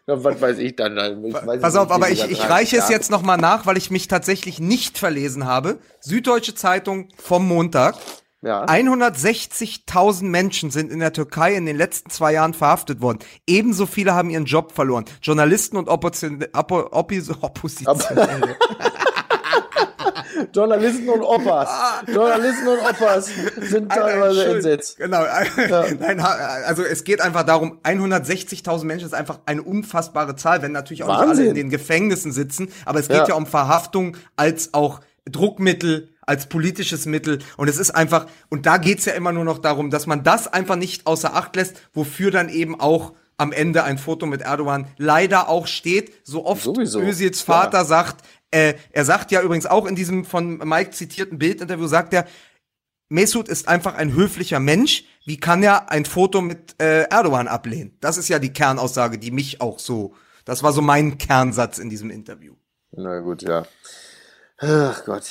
ja, was weiß ich dann. Ich weiß Pass auf, aber ich, ich reiche es jetzt nochmal nach, weil ich mich tatsächlich nicht verlesen habe. Süddeutsche Zeitung vom Montag. Ja. 160.000 Menschen sind in der Türkei in den letzten zwei Jahren verhaftet worden. Ebenso viele haben ihren Job verloren. Journalisten und Opposition, Oppo, Oppis- Oppositionelle. [laughs] Journalisten und Opas. Journalisten und Opas sind teilweise Schön. entsetzt. Genau. [laughs] Nein, ha- also es geht einfach darum, 160.000 Menschen ist einfach eine unfassbare Zahl, wenn natürlich auch nicht alle Wahnsinn. in den Gefängnissen sitzen, aber es geht Ja. ja, um Verhaftung als auch Druckmittel, als politisches Mittel und es ist einfach, und da geht's ja immer nur noch darum, dass man das einfach nicht außer Acht lässt, wofür dann eben auch am Ende ein Foto mit Erdogan leider auch steht, so oft Sowieso. Özils Ja. Vater sagt, äh, er sagt ja übrigens auch in diesem von Mike zitierten Bildinterview, sagt er, Mesut ist einfach ein höflicher Mensch. Wie kann er ein Foto mit äh, Erdogan ablehnen? Das ist ja die Kernaussage, die mich auch so. Das war so mein Kernsatz in diesem Interview. Na gut, ja. Ach Gott.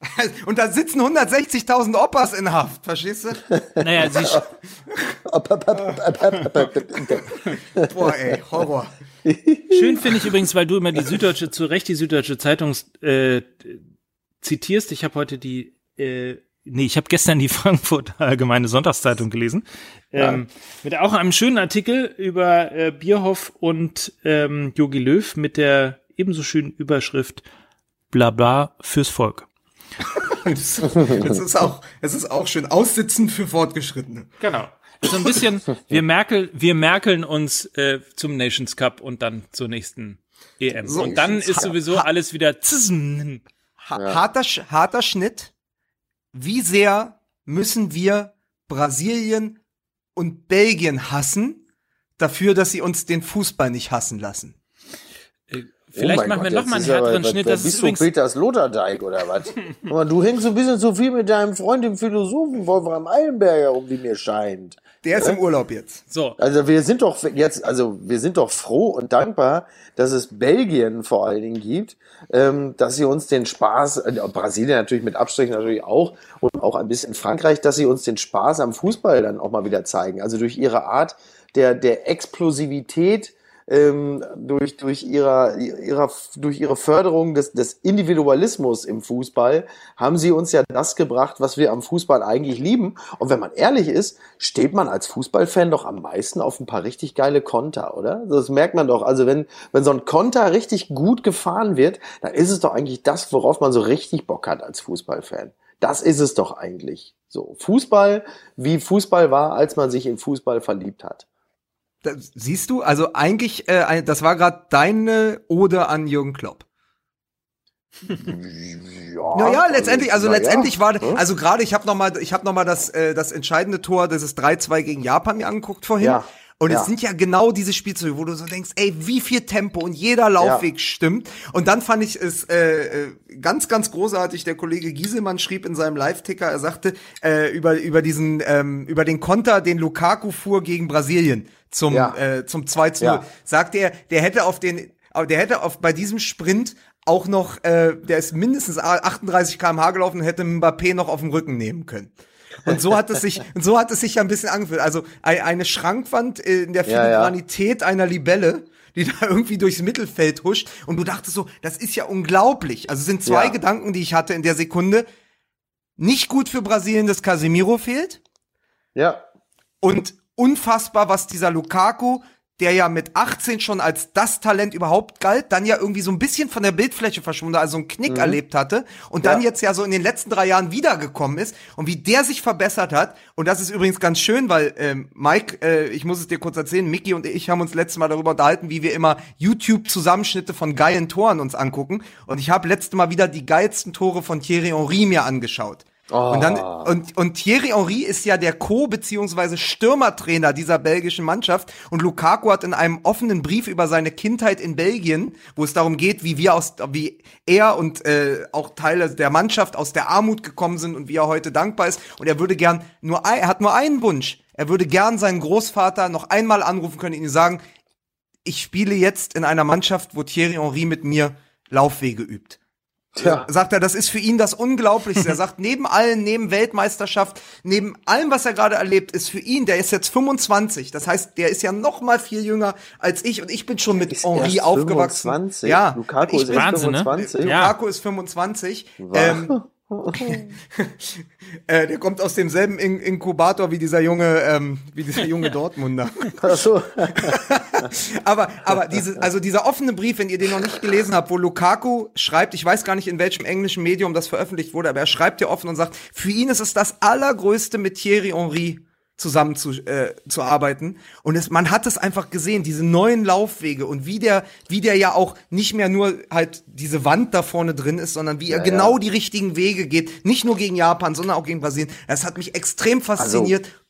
[laughs] Und da sitzen 160.000 Opas in Haft, verstehst du? [laughs] Naja, sie, [laughs] Boah, ey, Horror. Schön finde ich übrigens, weil du immer die Süddeutsche, zu Recht die Süddeutsche Zeitung äh, zitierst. Ich habe heute die, äh, nee, ich habe gestern die Frankfurter Allgemeine Sonntagszeitung gelesen. Ähm, mit auch einem schönen Artikel über äh, Bierhoff und ähm, Jogi Löw mit der ebenso schönen Überschrift Blabla fürs Volk. [laughs] Es ist auch, es ist auch schön. Aussitzen für Fortgeschrittene. Genau. So ein bisschen, wir merkel, wir merkeln uns äh, zum Nations Cup und dann zur nächsten EM. So, und dann ist sowieso alles wieder zissen. Ha harter, Sch- harter Schnitt. Wie sehr müssen wir Brasilien und Belgien hassen, dafür, dass sie uns den Fußball nicht hassen lassen? Vielleicht Oh machen wir Gott, noch mal einen aber- härteren Schnitt. was Das ist bist du Peters Lothardijk oder was? [laughs] Mal, du hängst so ein bisschen zu viel mit deinem Freund, dem Philosophen Wolfram Eilenberger um, wie mir scheint. Der ist im Urlaub jetzt. so. Also wir sind doch jetzt, also wir sind doch froh und dankbar, dass es Belgien vor allen Dingen gibt, ähm, dass sie uns den Spaß, äh, Brasilien natürlich mit Abstrichen natürlich auch und auch ein bisschen Frankreich, dass sie uns den Spaß am Fußball dann auch mal wieder zeigen. Also durch ihre Art der der Explosivität ähm, durch, durch, ihrer, ihrer, durch ihre Förderung des, des Individualismus im Fußball haben sie uns ja das gebracht, was wir am Fußball eigentlich lieben. Und wenn man ehrlich ist, steht man als Fußballfan doch am meisten auf ein paar richtig geile Konter, oder? Das merkt man doch. Also wenn, wenn so ein Konter richtig gut gefahren wird, dann ist es doch eigentlich das, worauf man so richtig Bock hat als Fußballfan. Das ist es doch eigentlich. So, Fußball, wie Fußball war, als man sich in Fußball verliebt hat. Das, siehst du, also eigentlich, äh, das war gerade deine Ode an Jürgen Klopp. [laughs] Ja, Naja, letztendlich, also na ja, letztendlich war, ne? also gerade ich habe noch mal, ich habe noch mal das, äh, das entscheidende Tor, das ist 3-2 gegen Japan mir angeguckt vorhin. Ja. Und Ja. es sind ja genau diese Spielzüge, wo du so denkst, ey, wie viel Tempo und jeder Laufweg stimmt. Und dann fand ich es äh, äh, ganz, ganz großartig. Der Kollege Gieselmann schrieb in seinem Live-Ticker, er sagte äh, über über diesen ähm, über den Konter, den Lukaku fuhr gegen Brasilien zum Ja. äh, zum 2 zu 0, Ja. sagt er, der hätte auf den, der hätte auf bei diesem Sprint auch noch, äh, der ist mindestens 38 km/h gelaufen und hätte Mbappé noch auf dem Rücken nehmen können. Und so hat es sich, und so hat es sich ja ein bisschen angefühlt. Also ei- eine Schrankwand in der Ja, ja. Filigranität einer Libelle, die da irgendwie durchs Mittelfeld huscht. Und du dachtest so, das ist ja unglaublich. Also es sind zwei Ja. Gedanken, die ich hatte in der Sekunde. Nicht gut für Brasilien, dass Casemiro fehlt. Ja, Und unfassbar, was dieser Lukaku, der ja mit 18 schon als das Talent überhaupt galt, dann ja irgendwie so ein bisschen von der Bildfläche verschwunden, also einen Knick erlebt hatte und dann Ja. jetzt ja so in den letzten drei Jahren wiedergekommen ist und wie der sich verbessert hat. Und das ist übrigens ganz schön, weil ähm, Mike, äh, ich muss es dir kurz erzählen, Mickey und ich haben uns letztes Mal darüber unterhalten, wie wir immer YouTube-Zusammenschnitte von geilen Toren uns angucken. Und ich habe letztes Mal wieder die geilsten Tore von Thierry Henry mir angeschaut. Und dann und und Thierry Henry ist ja der Co beziehungsweise Stürmertrainer dieser belgischen Mannschaft. Und Lukaku hat in einem offenen Brief über seine Kindheit in Belgien, wo es darum geht, wie wir aus wie er und äh, auch Teile der Mannschaft aus der Armut gekommen sind und wie er heute dankbar ist. Und er würde gern nur ein, er hat nur einen Wunsch. Er würde gern seinen Großvater noch einmal anrufen können und ihm sagen, ich spiele jetzt in einer Mannschaft, wo Thierry Henry mit mir Laufwege übt Tja. sagt er, das ist für ihn das Unglaublichste. er sagt, [laughs] neben allen, neben Weltmeisterschaft, neben allem, was er gerade erlebt, ist für ihn, der ist jetzt 25. Das heißt, der ist ja noch mal viel jünger als ich und ich bin schon mit Ist Henri erst aufgewachsen. 25? Ja, Lukaku ich ist Wahnsinn, ne? 25. Ja. Lukaku ist 25. Ähm, [laughs] äh, der kommt aus demselben In Inkubator wie dieser junge, ähm, wie dieser junge [laughs] Dortmunder. Ach so. [laughs] aber, aber diese, also dieser offene Brief, wenn ihr den noch nicht gelesen habt, wo Lukaku schreibt, ich weiß gar nicht, in welchem englischen Medium das veröffentlicht wurde, aber er schreibt ja offen und sagt, für ihn ist es das Allergrößte mit Thierry Henry zusammen zu, äh, zu arbeiten. Und es, man hat es einfach gesehen, diese neuen Laufwege und wie der, wie der ja auch nicht mehr nur halt diese Wand da vorne drin ist, sondern wie er Ja, genau ja. die richtigen Wege geht. Nicht nur gegen Japan, sondern auch gegen Brasilien. Das hat mich extrem fasziniert. Also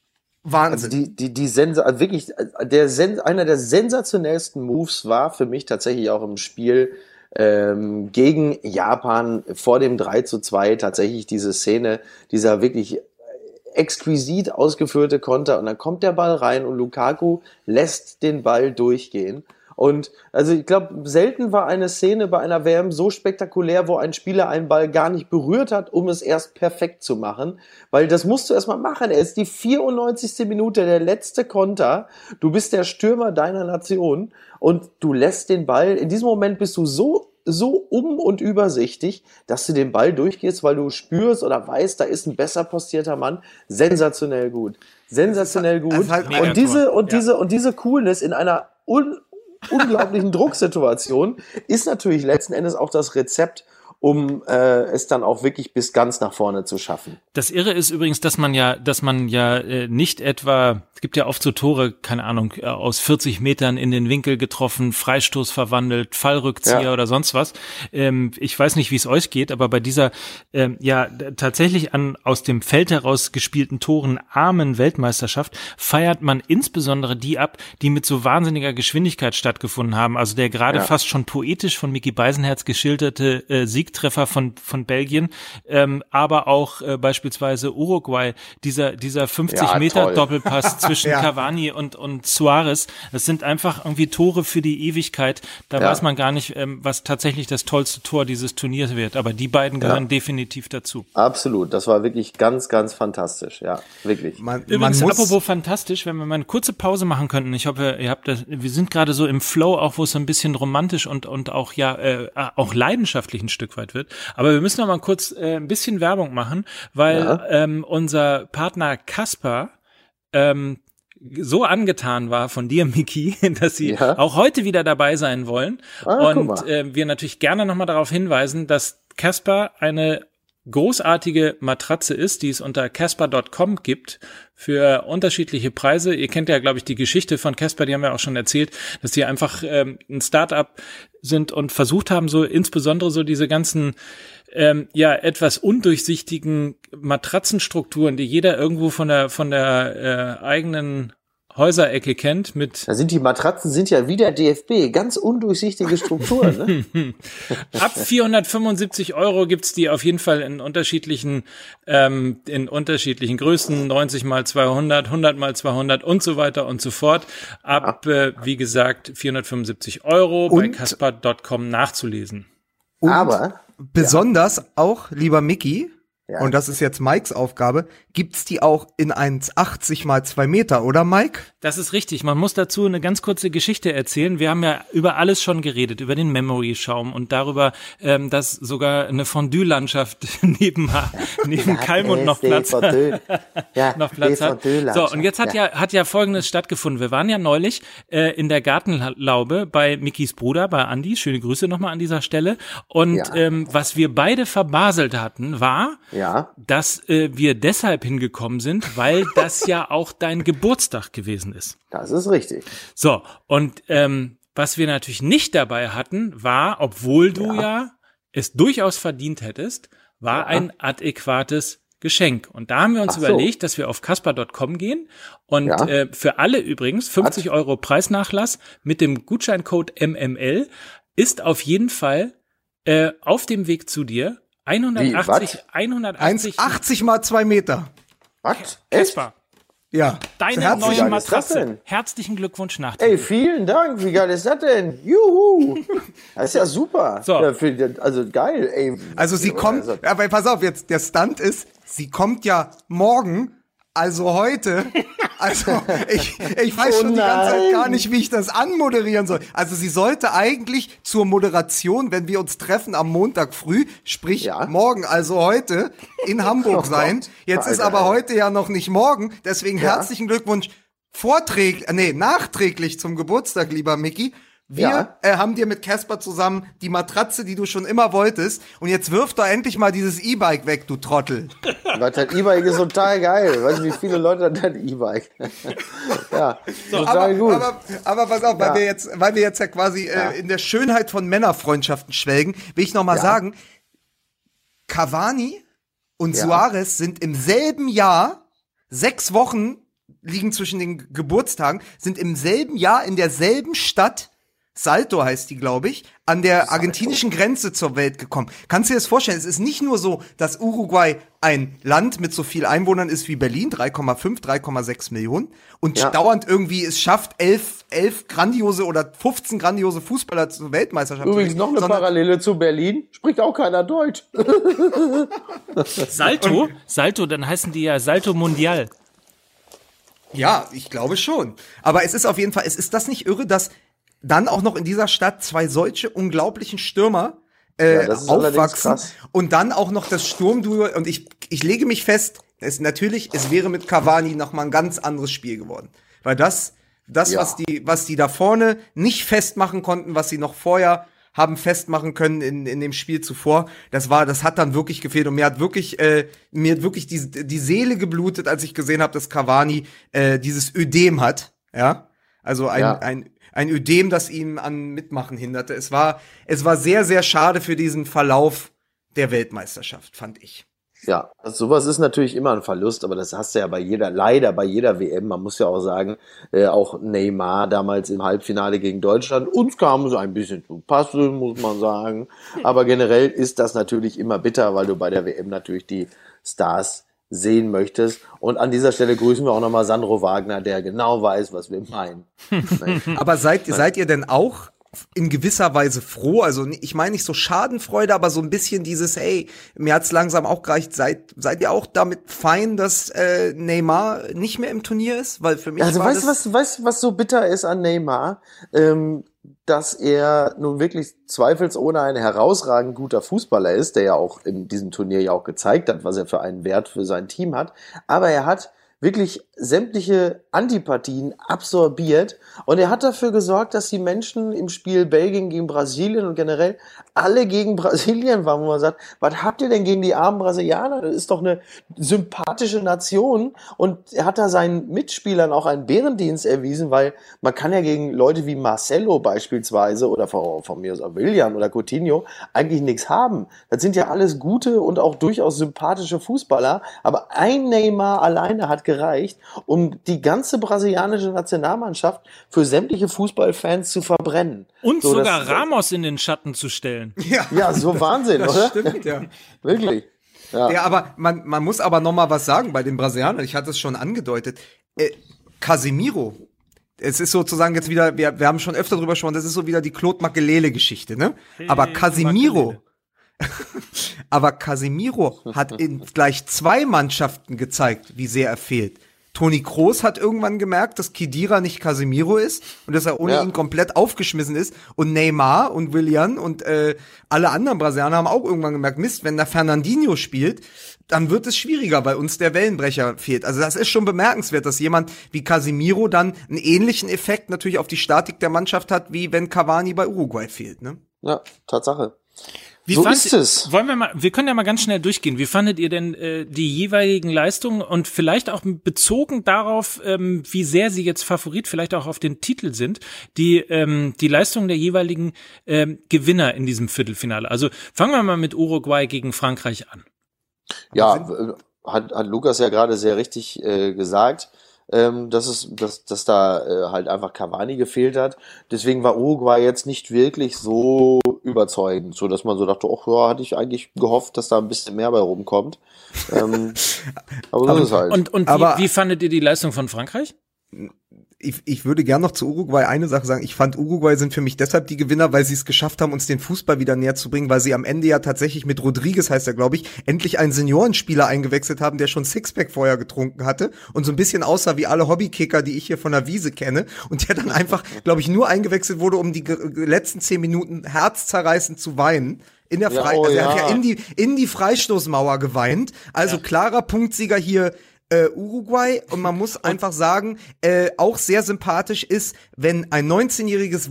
Wahnsinn. die, die, die Sensa also wirklich, der Sen einer der sensationellsten Moves war für mich tatsächlich auch im Spiel ähm, gegen Japan vor dem 3 zu 2 tatsächlich diese Szene, dieser wirklich exquisit ausgeführte Konter und dann kommt der Ball rein und Lukaku lässt den Ball durchgehen. Und also ich glaube, selten war eine Szene bei einer WM so spektakulär, wo ein Spieler einen Ball gar nicht berührt hat, um es erst perfekt zu machen. Weil das musst du erstmal machen. Er ist die 94. Minute, der letzte Konter. Du bist der Stürmer deiner Nation und du lässt den Ball, in diesem Moment bist du so so um und übersichtig, dass du den Ball durchgehst, weil du spürst oder weißt, da ist ein besser postierter Mann. Sensationell gut. Sensationell gut. halt und diese, und Ja. diese, und diese Coolness in einer un unglaublichen [laughs] Drucksituation ist natürlich letzten Endes auch das Rezept, um äh, es dann auch wirklich bis ganz nach vorne zu schaffen. Das Irre ist übrigens, dass man ja, dass man ja äh, nicht etwa, es gibt ja oft so Tore, keine Ahnung, äh, aus 40 Metern in den Winkel getroffen, Freistoß verwandelt, Fallrückzieher Ja. oder sonst was. Ähm, ich weiß nicht, wie es euch geht, aber bei dieser ähm, ja tatsächlich an aus dem Feld heraus gespielten Toren armen Weltmeisterschaft feiert man insbesondere die ab, die mit so wahnsinniger Geschwindigkeit stattgefunden haben. Also der gerade Ja. fast schon poetisch von Mickey Beisenherz geschilderte äh, Siegtreffer von von Belgien, ähm, aber auch äh, beispielsweise Uruguay, dieser dieser 50 Ja, Meter toll. Doppelpass [laughs] zwischen Ja. Cavani und und Suarez. Das sind einfach irgendwie Tore für die Ewigkeit. Da Ja. weiß man gar nicht, ähm, was tatsächlich das tollste Tor dieses Turniers wird. Aber die beiden gehören definitiv dazu. Absolut. Das war wirklich ganz, ganz fantastisch. Ja, wirklich. man, Übrigens, man muss, apropos fantastisch, wenn wir mal eine kurze Pause machen könnten. Ich hoffe, ihr habt das, wir sind gerade so im Flow, auch wo es so ein bisschen romantisch und, und auch ja, äh, auch leidenschaftlich ein Stück weit wird. Aber wir müssen noch mal kurz äh, ein bisschen Werbung machen, weil Ja. ähm, unser Partner Kasper ähm, so angetan war von dir, Miki, [laughs] dass sie Ja. auch heute wieder dabei sein wollen. Ah, und äh, wir natürlich gerne nochmal darauf hinweisen, dass Casper eine großartige Matratze ist, die es unter casper.com gibt für unterschiedliche Preise. Ihr kennt ja, glaube ich, die Geschichte von Casper, die haben wir auch schon erzählt, dass die einfach ähm, ein Start-up sind und versucht haben, so insbesondere so diese ganzen ähm, ja etwas undurchsichtigen Matratzenstrukturen, die jeder irgendwo von der von der äh, eigenen Häuserecke kennt mit Da sind die Matratzen sind ja wie der DFB, ganz undurchsichtige Strukturen. Ne? [laughs] Ab 475 Euro gibt's die auf jeden Fall in unterschiedlichen, ähm, in unterschiedlichen Größen, 90 mal 200, 100 mal 200 und so weiter und so fort. Ab, äh, wie gesagt, 475 Euro bei Und- casper.com nachzulesen. Und Aber besonders auch, lieber Mickey, Ja. und das ist jetzt Mikes Aufgabe, gibt's die auch in 1,80 mal 2 Meter, oder Mike? Das ist richtig. Man muss dazu eine ganz kurze Geschichte erzählen. Wir haben ja über alles schon geredet, über den Memory-Schaum und darüber, ähm, dass sogar eine Fondue-Landschaft [laughs] neben, neben Kalmund noch Platz hat. [laughs] ja, noch Platz hat. So, und jetzt hat ja, hat ja Folgendes stattgefunden. Wir waren ja neulich äh, in der Gartenlaube bei Mickys Bruder, bei Andi. Schöne Grüße nochmal an dieser Stelle. Und Ja. ähm, was wir beide verbaselt hatten, war, Ja, dass äh, wir deshalb hingekommen sind, weil das ja auch dein Geburtstag gewesen ist. das ist richtig. So, und ähm, was wir natürlich nicht dabei hatten, war, obwohl du ja, es durchaus verdient hättest, war ein adäquates Geschenk. Und da haben wir uns Ach so. überlegt, dass wir auf kasper.com gehen und Ja. äh, für alle übrigens 50 Euro Preisnachlass mit dem Gutscheincode MML ist auf jeden Fall äh, auf dem Weg zu dir 180, was? 180 1,80 mal 2 Meter. Was? Echt? Kasper, Ja. deine Herzlich- neue Matratze. Herzlichen Glückwunsch nach Ey, vielen Dank. Wie geil ist das denn? Juhu. [laughs] Das ist ja super. So. Ja, für, also geil, ey. Also sie kommt, Also, aber pass auf, jetzt der Stunt ist, sie kommt ja morgen, also heute. [laughs] Also ich, ich weiß Oh schon die ganze Zeit gar nicht, wie ich das anmoderieren soll. Also sie sollte eigentlich zur Moderation, wenn wir uns treffen am Montag früh, sprich Ja. morgen, also heute, in [laughs] Hamburg Oh sein. Jetzt ist aber heute ja noch nicht morgen, deswegen Ja. herzlichen Glückwunsch vorträglich, äh, nee, nachträglich zum Geburtstag, lieber Mickey. Wir Ja. äh, haben dir mit Casper zusammen die Matratze, die du schon immer wolltest. Und jetzt wirf doch endlich mal dieses E-Bike weg, du Trottel. [laughs] Was das E-Bike ist total geil. Weißt du, wie viele Leute hat das E-Bike? [laughs] ja, total aber, gut. aber, aber pass auf, weil Ja. wir jetzt, weil wir jetzt ja quasi Ja. äh, in der Schönheit von Männerfreundschaften schwelgen, will ich noch mal sagen, Cavani und. Suarez sind im selben Jahr, sechs Wochen liegen zwischen den Geburtstagen, sind im selben Jahr in derselben Stadt, Salto heißt die, glaube ich, an der argentinischen Grenze zur Welt gekommen. Kannst du dir das vorstellen? Es ist nicht nur so, dass Uruguay ein Land mit so viel Einwohnern ist wie Berlin, 3,5, 3,6 Millionen, und Ja. dauernd irgendwie es schafft, elf, elf grandiose oder 15 grandiose Fußballer zur Weltmeisterschaft Übrigens zu noch eine Parallele zu Berlin. Spricht auch keiner Deutsch. [laughs] [laughs] Salto, Salto, dann heißen die ja Salto Mundial. Ja, ich glaube schon. Aber es ist auf jeden Fall, es ist das nicht irre, dass dann auch noch in dieser Stadt zwei solche unglaublichen Stürmer äh, Ja, aufwachsen und dann auch noch das Sturmduo und ich ich lege mich fest, es natürlich, es wäre mit Cavani noch mal ein ganz anderes Spiel geworden, weil das das Ja. was die was die da vorne nicht festmachen konnten, was sie noch vorher haben festmachen können in, in dem Spiel zuvor. Das war, das hat dann wirklich gefehlt und mir hat wirklich, äh, mir hat wirklich die, die Seele geblutet, als ich gesehen habe, dass Cavani äh, dieses Ödem hat, ja, also ein, Ja. ein ein Ödem, das ihn an Mitmachen hinderte. Es war, es war sehr, sehr schade für diesen Verlauf der Weltmeisterschaft, fand ich. Ja, also sowas ist natürlich immer ein Verlust, aber das hast du ja bei jeder, leider bei jeder WM. Man muss ja auch sagen, äh, auch Neymar damals im Halbfinale gegen Deutschland, uns kam es ein bisschen zu passen, muss man sagen. Aber generell ist das natürlich immer bitter, weil du bei der WM natürlich die Stars sehen möchtest. Und an dieser Stelle grüßen wir auch nochmal Sandro Wagner, der genau weiß, was wir meinen. [laughs] Aber seid, seid ihr denn auch in gewisser Weise froh? Also ich meine nicht so Schadenfreude, aber so ein bisschen dieses, hey, mir hat's langsam auch gereicht. Seid, seid ihr auch damit fein, dass äh, Neymar nicht mehr im Turnier ist? Weil für mich Also weißt du, was, weißt, was so bitter ist an Neymar? Ähm, dass er nun wirklich zweifelsohne ein herausragend guter Fußballer ist, der ja auch in diesem Turnier ja auch gezeigt hat, was er für einen Wert für sein Team hat. Aber er hat wirklich sämtliche Antipathien absorbiert und er hat dafür gesorgt, dass die Menschen im Spiel Belgien gegen Brasilien und generell alle gegen [laughs] Brasilien waren, wo man sagt, was habt ihr denn gegen die armen Brasilianer? Das ist doch eine sympathische Nation und er hat da seinen Mitspielern auch einen Bärendienst erwiesen, weil man kann ja gegen Leute wie Marcelo beispielsweise oder von, von mir aus auch William oder Coutinho eigentlich nichts haben. Das sind ja alles gute und auch durchaus sympathische Fußballer, aber ein Neymar alleine hat gereicht, um die ganze ganze brasilianische Nationalmannschaft für sämtliche Fußballfans zu verbrennen. Und So, sogar Ramos in den Schatten zu stellen. [laughs] Ja, Ja, so Wahnsinn, das oder? stimmt, ja. [laughs] Wirklich. Ja. Ja, aber man, man muss aber noch mal was sagen bei den Brasilianern. Ich hatte es schon angedeutet. Äh, Casemiro. Es ist sozusagen jetzt wieder, wir, wir haben schon öfter drüber gesprochen, das ist so wieder die Claude Makelele-Geschichte, ne? Aber Makelele. [laughs] aber Casemiro hat in gleich zwei Mannschaften gezeigt, wie sehr er fehlt. Toni Kroos hat irgendwann gemerkt, dass Kidira nicht Casemiro ist und dass er ohne Ja. ihn komplett aufgeschmissen ist. Und Neymar und Willian und äh, alle anderen Brasilianer haben auch irgendwann gemerkt, Mist, wenn da Fernandinho spielt, dann wird es schwieriger, weil uns der Wellenbrecher fehlt. Also das ist schon bemerkenswert, dass jemand wie Casemiro dann einen ähnlichen Effekt natürlich auf die Statik der Mannschaft hat, wie wenn Cavani bei Uruguay fehlt. Ne? ja, Tatsache. Wie so fand- ist es. Wollen wir mal, wir können ja mal ganz schnell durchgehen. Wie fandet ihr denn äh, die jeweiligen Leistungen und vielleicht auch bezogen darauf, ähm, wie sehr sie jetzt Favorit vielleicht auch auf den Titel sind, die ähm, die Leistungen der jeweiligen ähm, Gewinner in diesem Viertelfinale? Also fangen wir mal mit Uruguay gegen Frankreich an. Ja, äh, hat, hat Lukas ja gerade sehr richtig äh, gesagt, ähm, dass es, dass, dass da äh, halt einfach Cavani gefehlt hat. Deswegen war Uruguay jetzt nicht wirklich so überzeugend, so dass man so dachte, ach ja, hatte ich eigentlich gehofft, dass da ein bisschen mehr bei rumkommt. Ähm, [laughs] aber so ist es halt. Und, und Aber- wie, wie fandet ihr die Leistung von Frankreich? Ich, ich würde gern noch zu Uruguay eine Sache sagen. Ich fand, Uruguay sind für mich deshalb die Gewinner, weil sie es geschafft haben, uns den Fußball wieder näher zu bringen, weil sie am Ende ja tatsächlich mit Rodriguez, heißt er, glaube ich, endlich einen Seniorenspieler eingewechselt haben, der schon Sixpack vorher getrunken hatte und so ein bisschen aussah wie alle Hobbykicker, die ich hier von der Wiese kenne und der dann einfach, glaube ich, nur eingewechselt wurde, um die letzten zehn Minuten herzzerreißend zu weinen. In der Ja, Frei oh also er hat ja. ja in die, in die Freistoßmauer geweint. Also klarer Punktsieger hier äh, Uruguay. Und man muss einfach sagen, äh, auch sehr sympathisch ist, wenn ein 19-jähriges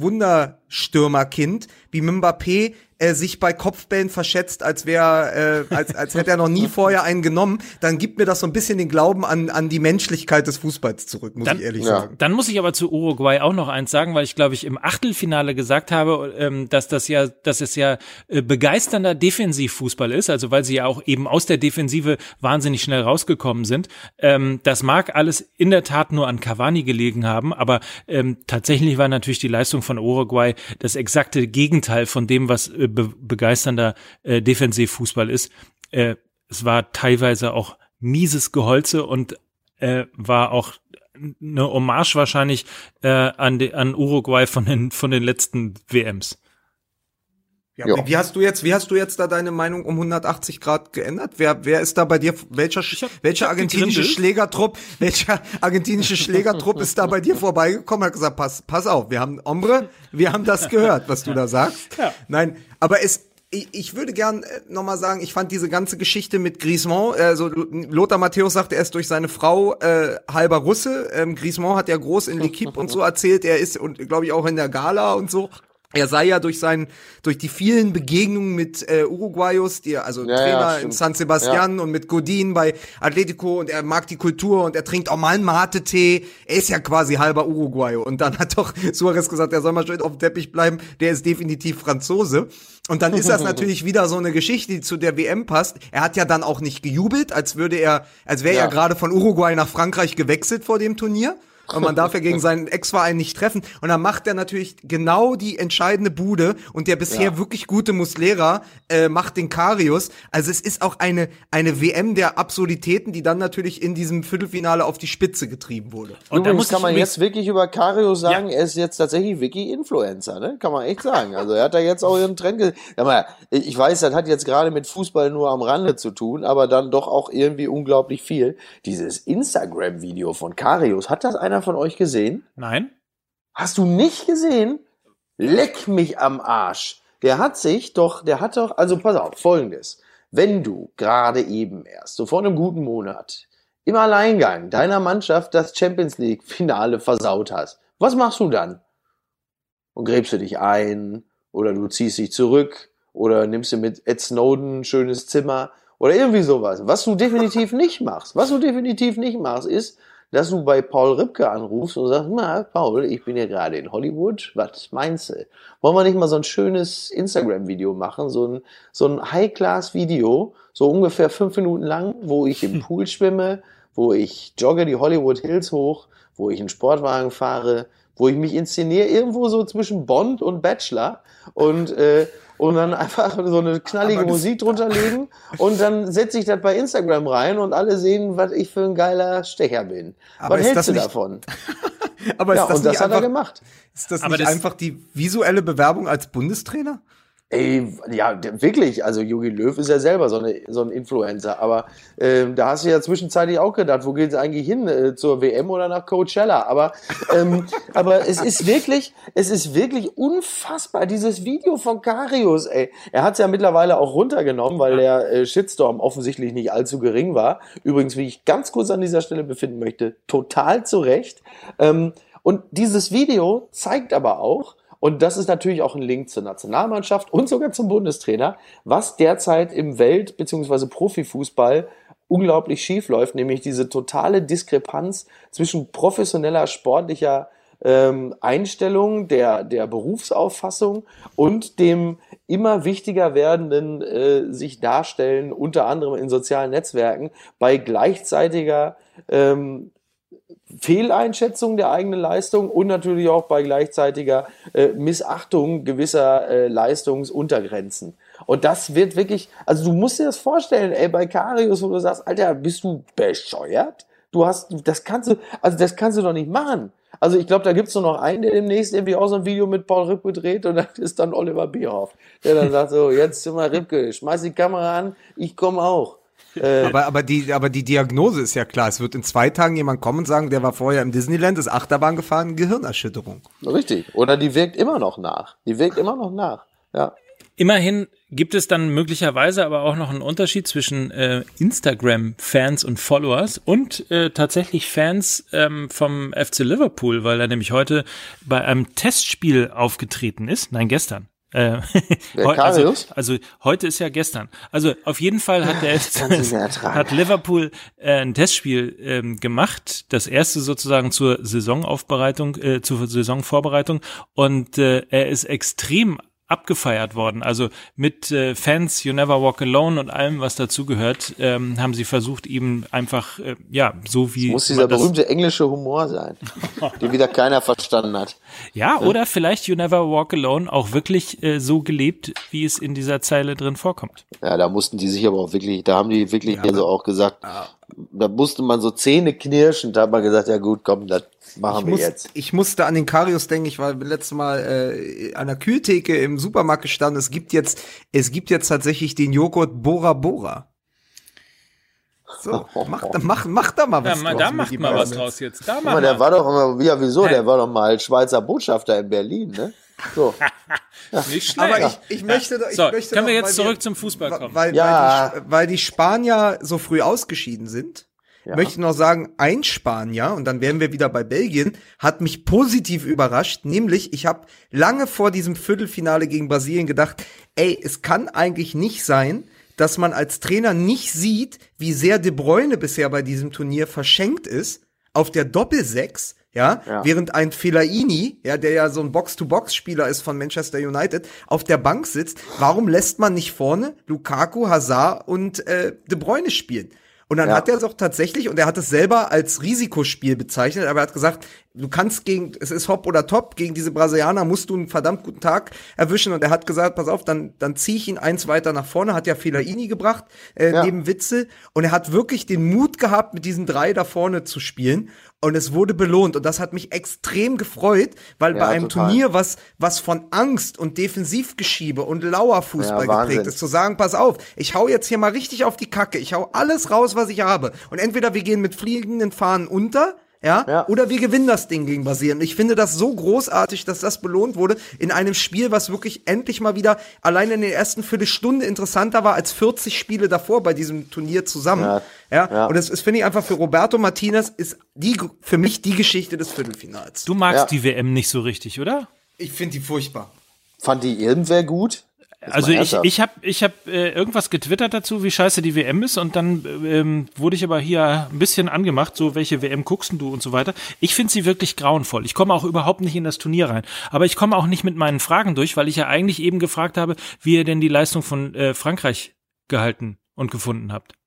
Wunderstürmerkind wie Mbappé äh, sich bei Kopfbällen verschätzt, als wäre, äh, als, als hätte er noch nie vorher einen genommen, dann gibt mir das so ein bisschen den Glauben an, an die Menschlichkeit des Fußballs zurück, muss Dann- ich ehrlich Ja. sagen. Dann muss ich aber zu Uruguay auch noch eins sagen, weil ich glaube ich im Achtelfinale gesagt habe, ähm, dass das ja, dass es ja äh, begeisternder Defensivfußball ist, also weil sie ja auch eben aus der Defensive wahnsinnig schnell rausgekommen sind. Ähm, das mag alles in der Tat nur an Cavani gelegen haben, aber ähm, tatsächlich war natürlich die Leistung von Uruguay das exakte Gegenteil von dem, was äh, be begeisternder äh, Defensivfußball ist. Äh, es war teilweise auch mieses Geholze und äh, war auch eine Hommage wahrscheinlich äh, an, de, an Uruguay von den, von den letzten WMs. Ja, Ja. Wie, hast du jetzt, wie hast du jetzt da deine Meinung um 180 Grad geändert? Wer, wer ist da bei dir, welcher, hab- welcher argentinische. Schlägertrupp, welcher argentinische Schlägertrupp ist da bei dir vorbeigekommen hat gesagt, pass, pass auf, wir haben, Ombre, wir haben das gehört, was du da sagst. Ja. Nein, aber es, ich, ich würde gern äh, nochmal sagen, ich fand diese ganze Geschichte mit Griezmann, also Lothar Matthäus sagte, er ist durch seine Frau äh, halber Russe. Ähm, Griezmann hat ja groß in L'Equipe und so erzählt, er ist und glaube ich auch in der Gala und so. Er sei ja durch sein, durch die vielen Begegnungen mit äh, Uruguayos, die also Ja, ja, Trainer in stimmt. San Sebastian und mit Godin bei Atletico und er mag die Kultur und er trinkt auch mal einen Mate-Tee. Er ist ja quasi halber Uruguayo. Und dann hat doch [laughs] Suarez gesagt, er soll mal schön auf dem Teppich bleiben, der ist definitiv Franzose. Und dann ist das [laughs] natürlich wieder so eine Geschichte, die zu der WM passt. Er hat ja dann auch nicht gejubelt, als würde er, als wäre Ja. er gerade von Uruguay nach Frankreich gewechselt vor dem Turnier. Und man darf ja gegen seinen Ex-Verein nicht treffen. Und dann macht er natürlich genau die entscheidende Bude. Und der bisher Ja. wirklich gute Muslera äh, macht den Karius. Also es ist auch eine, eine WM der Absurditäten, die dann natürlich in diesem Viertelfinale auf die Spitze getrieben wurde. Und da Übrigens muss kann man jetzt wirklich über Cario sagen, er ist jetzt tatsächlich Wiki-Influencer, ne? Kann man echt sagen. Also er hat da jetzt auch ihren Trend ge ja, Ich weiß, das hat jetzt gerade mit Fußball nur am Rande zu tun, aber dann doch auch irgendwie unglaublich viel. Dieses Instagram-Video von Karius, hat das einer von euch gesehen? Nein? Hast du nicht gesehen? Leck mich am Arsch. Der hat sich doch, der hat doch, also pass auf, folgendes. Wenn du gerade eben erst, so vor einem guten Monat, im Alleingang deiner Mannschaft das Champions League Finale versaut hast, was machst du dann? Und gräbst du dich ein, oder du ziehst dich zurück, oder nimmst du mit Ed Snowden ein schönes Zimmer, oder irgendwie sowas. Was du definitiv nicht machst, was du definitiv nicht machst, ist, dass du bei Paul Ripke anrufst und sagst, na, Paul, ich bin ja gerade in Hollywood, was meinst du? Wollen wir nicht mal so ein schönes Instagram-Video machen, so ein, so ein High-Class-Video, so ungefähr fünf Minuten lang, wo ich im [laughs] Pool schwimme, wo ich jogge die Hollywood Hills hoch, wo ich einen Sportwagen fahre, wo ich mich inszeniere, irgendwo so zwischen Bond und Bachelor und, äh, und dann einfach so eine knallige Musik drunter legen und dann setze ich das bei Instagram rein und alle sehen, was ich für ein geiler Stecher bin. Aber was ist hältst das du nicht- davon? [laughs] Aber Ja, ist das und das hat er gemacht. ist das Aber nicht das- einfach die visuelle Bewerbung als Bundestrainer? Ey, ja, wirklich. Also Jogi Löw ist ja selber so, eine, so ein Influencer. Aber ähm, da hast du ja zwischenzeitlich auch gedacht, wo geht es eigentlich hin? Äh, zur WM oder nach Coachella? Aber, ähm, [laughs] aber es ist wirklich, es ist wirklich unfassbar. Dieses Video von Karius, ey. Er hat es ja mittlerweile auch runtergenommen, weil der äh, Shitstorm offensichtlich nicht allzu gering war. Übrigens, wie ich ganz kurz an dieser Stelle befinden möchte, total zu Recht. Ähm, und dieses Video zeigt aber auch, und das ist natürlich auch ein Link zur Nationalmannschaft und sogar zum Bundestrainer, was derzeit im Welt- bzw. Profifußball unglaublich schief läuft, nämlich diese totale Diskrepanz zwischen professioneller sportlicher ähm, Einstellung, der, der Berufsauffassung und dem immer wichtiger werdenden äh, sich darstellen, unter anderem in sozialen Netzwerken, bei gleichzeitiger ähm, Fehleinschätzung der eigenen Leistung und natürlich auch bei gleichzeitiger äh, Missachtung gewisser äh, Leistungsuntergrenzen. Und das wird wirklich, also du musst dir das vorstellen, ey, bei Karius, wo du sagst, Alter, bist du bescheuert? Du hast, das kannst du, also das kannst du doch nicht machen. Also ich glaube, da gibt's nur noch einen, der demnächst irgendwie auch so ein Video mit Paul Ripke dreht und das ist dann Oliver Bierhoff, der dann sagt so, jetzt sind wir Ripke, schmeiß die Kamera an, ich komme auch. Äh, Aber, aber, die, aber die Diagnose ist ja klar. Es wird in zwei Tagen jemand kommen und sagen, der war vorher im Disneyland, ist Achterbahn gefahren, Gehirnerschütterung. Richtig. Oder die wirkt immer noch nach. Die wirkt immer noch nach. Ja. Immerhin gibt es dann möglicherweise aber auch noch einen Unterschied zwischen äh, Instagram-Fans und Followers und äh, tatsächlich Fans ähm, vom FC Liverpool, weil er nämlich heute bei einem Testspiel aufgetreten ist. Nein, gestern. [laughs] Äh, also, also heute ist ja gestern. Also auf jeden Fall hat der [laughs] hat Liverpool äh, ein Testspiel ähm, gemacht, das erste sozusagen zur Saisonaufbereitung, äh, zur Saisonvorbereitung. Und äh, er ist extrem abgefeiert worden. Also mit äh, Fans You Never Walk Alone und allem, was dazugehört, ähm, haben sie versucht, ihm einfach, äh, ja, so wie Muss dieser berühmte englische Humor sein, den wieder keiner verstanden hat. ja, oder vielleicht You Never Walk Alone auch wirklich äh, so gelebt, wie es in dieser Zeile drin vorkommt. Ja, da mussten die sich aber auch wirklich, da haben die wirklich also auch gesagt, da musste man so Zähne knirschen, da hat man gesagt, ja gut, komm, das machen Ich, wir muss, jetzt. ich musste an den Karius denken, ich war letztes Mal äh, an der Kühltheke im Supermarkt gestanden. Es gibt jetzt, es gibt jetzt tatsächlich den Joghurt Bora Bora. So, [laughs] mach, da- mach, mach da mal Ja, was ma, draus da macht mal was draus jetzt. Da mal, der mal. war doch immer, ja wieso, der war doch mal Schweizer Botschafter in Berlin, ne? So. [laughs] Nicht schlecht. Aber ich, ich möchte, ich So, möchte können wir jetzt zurück zum Fußball kommen? Weil, Ja. weil, die, weil die Spanier so früh ausgeschieden sind, möchte ich noch sagen, ein Spanier, und dann wären wir wieder bei Belgien, hat mich positiv überrascht, nämlich ich habe lange vor diesem Viertelfinale gegen Brasilien gedacht, ey, es kann eigentlich nicht sein, dass man als Trainer nicht sieht, wie sehr De Bruyne bisher bei diesem Turnier verschenkt ist, auf der Doppelsechs, ja, Ja. während ein Fellaini, ja, der ja so ein Box-to-Box-Spieler ist von Manchester United, auf der Bank sitzt. Warum lässt man nicht vorne Lukaku, Hazard und äh, De Bruyne spielen? Und dann Ja. hat er es auch tatsächlich, und er hat es selber als Risikospiel bezeichnet, aber er hat gesagt, du kannst gegen, es ist hopp oder top, gegen diese Brasilianer musst du einen verdammt guten Tag erwischen. Und er hat gesagt, pass auf, dann, dann ziehe ich ihn eins weiter nach vorne, hat ja Fellaini gebracht, äh, Ja. neben Witzel. Und er hat wirklich den Mut gehabt, mit diesen drei da vorne zu spielen. Und es wurde belohnt. Und das hat mich extrem gefreut, weil Ja, bei einem total. Turnier, was, was von Angst und Defensivgeschiebe und Lauerfußball Ja, geprägt ist, zu sagen, pass auf, ich hau jetzt hier mal richtig auf die Kacke, ich hau alles raus, was ich habe. Und entweder wir gehen mit fliegenden Fahnen unter, ja, Ja. oder wir gewinnen das Ding gegen Brasilien. Ich finde das so großartig, dass das belohnt wurde in einem Spiel, was wirklich endlich mal wieder allein in der ersten Viertelstunde interessanter war als 40 Spiele davor bei diesem Turnier zusammen. Ja, Ja. Ja. und das ist, finde ich einfach für Roberto Martinez ist die, für mich die Geschichte des Viertelfinals. Du magst Ja. die WM nicht so richtig, oder? Ich finde die furchtbar. Fand die irgendwer gut? Also ich, ich habe ich hab, äh, irgendwas getwittert dazu, wie scheiße die WM ist und dann ähm, wurde ich aber hier ein bisschen angemacht, so welche WM guckst du und so weiter. Ich finde sie wirklich grauenvoll. Ich komme auch überhaupt nicht in das Turnier rein. Aber ich komme auch nicht mit meinen Fragen durch, weil ich ja eigentlich eben gefragt habe, wie ihr denn die Leistung von äh, Frankreich gehalten und gefunden habt.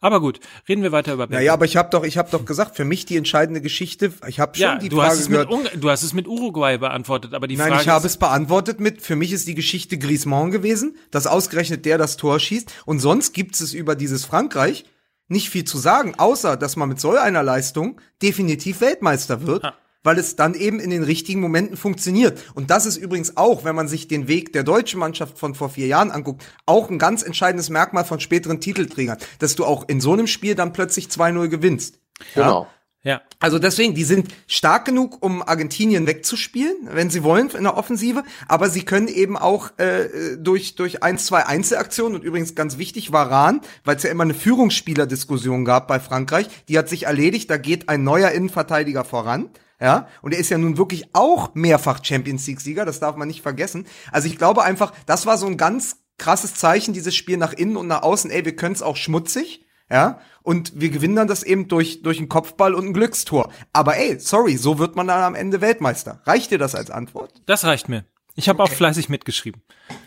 Aber gut, reden wir weiter über Belgien. Naja, aber ich habe doch, ich habe doch gesagt, für mich die entscheidende Geschichte, ich habe schon ja, die du Frage hast, es mit gehört. Ungar- du hast es mit Uruguay beantwortet, aber die Nein, Frage ich habe es beantwortet mit, für mich ist die Geschichte Griezmann gewesen, dass ausgerechnet der das Tor schießt. Und sonst gibt es über dieses Frankreich nicht viel zu sagen, außer dass man mit so einer Leistung definitiv Weltmeister wird. Ah. Weil es dann eben in den richtigen Momenten funktioniert. Und das ist übrigens auch, wenn man sich den Weg der deutschen Mannschaft von vor vier Jahren anguckt, auch ein ganz entscheidendes Merkmal von späteren Titelträgern, dass du auch in so einem Spiel dann plötzlich 2-0 gewinnst. Genau. ja, Also deswegen, die sind stark genug, um Argentinien wegzuspielen, wenn sie wollen, in der Offensive. Aber sie können eben auch äh, durch durch ein, zwei Einzelaktionen und übrigens ganz wichtig, Varan, weil es ja immer eine Führungsspieler-Diskussion gab bei Frankreich, die hat sich erledigt. Da geht ein neuer Innenverteidiger voran. Ja, und er ist ja nun wirklich auch mehrfach Champions League-Sieger, das darf man nicht vergessen. Also ich glaube einfach, das war so ein ganz krasses Zeichen, dieses Spiel nach innen und nach außen. Ey, wir können es auch schmutzig, ja, und wir gewinnen dann das eben durch, durch einen Kopfball und ein Glückstor. Aber ey, sorry, so wird man dann am Ende Weltmeister. Reicht dir das als Antwort? das reicht mir. Ich habe auch fleißig mitgeschrieben.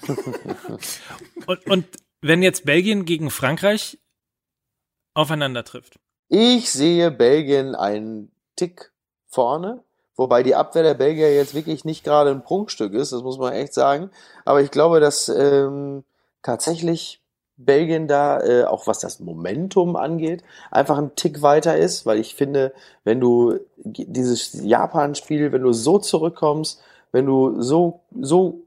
[laughs] und, und wenn jetzt Belgien gegen Frankreich aufeinander trifft. Ich sehe Belgien einen Tick vorne, wobei die Abwehr der Belgier jetzt wirklich nicht gerade ein Prunkstück ist, das muss man echt sagen. Aber ich glaube, dass ähm, tatsächlich Belgien da, äh, auch was das Momentum angeht, einfach ein Tick weiter ist, weil ich finde, wenn du dieses Japan-Spiel, wenn du so zurückkommst, wenn du so, so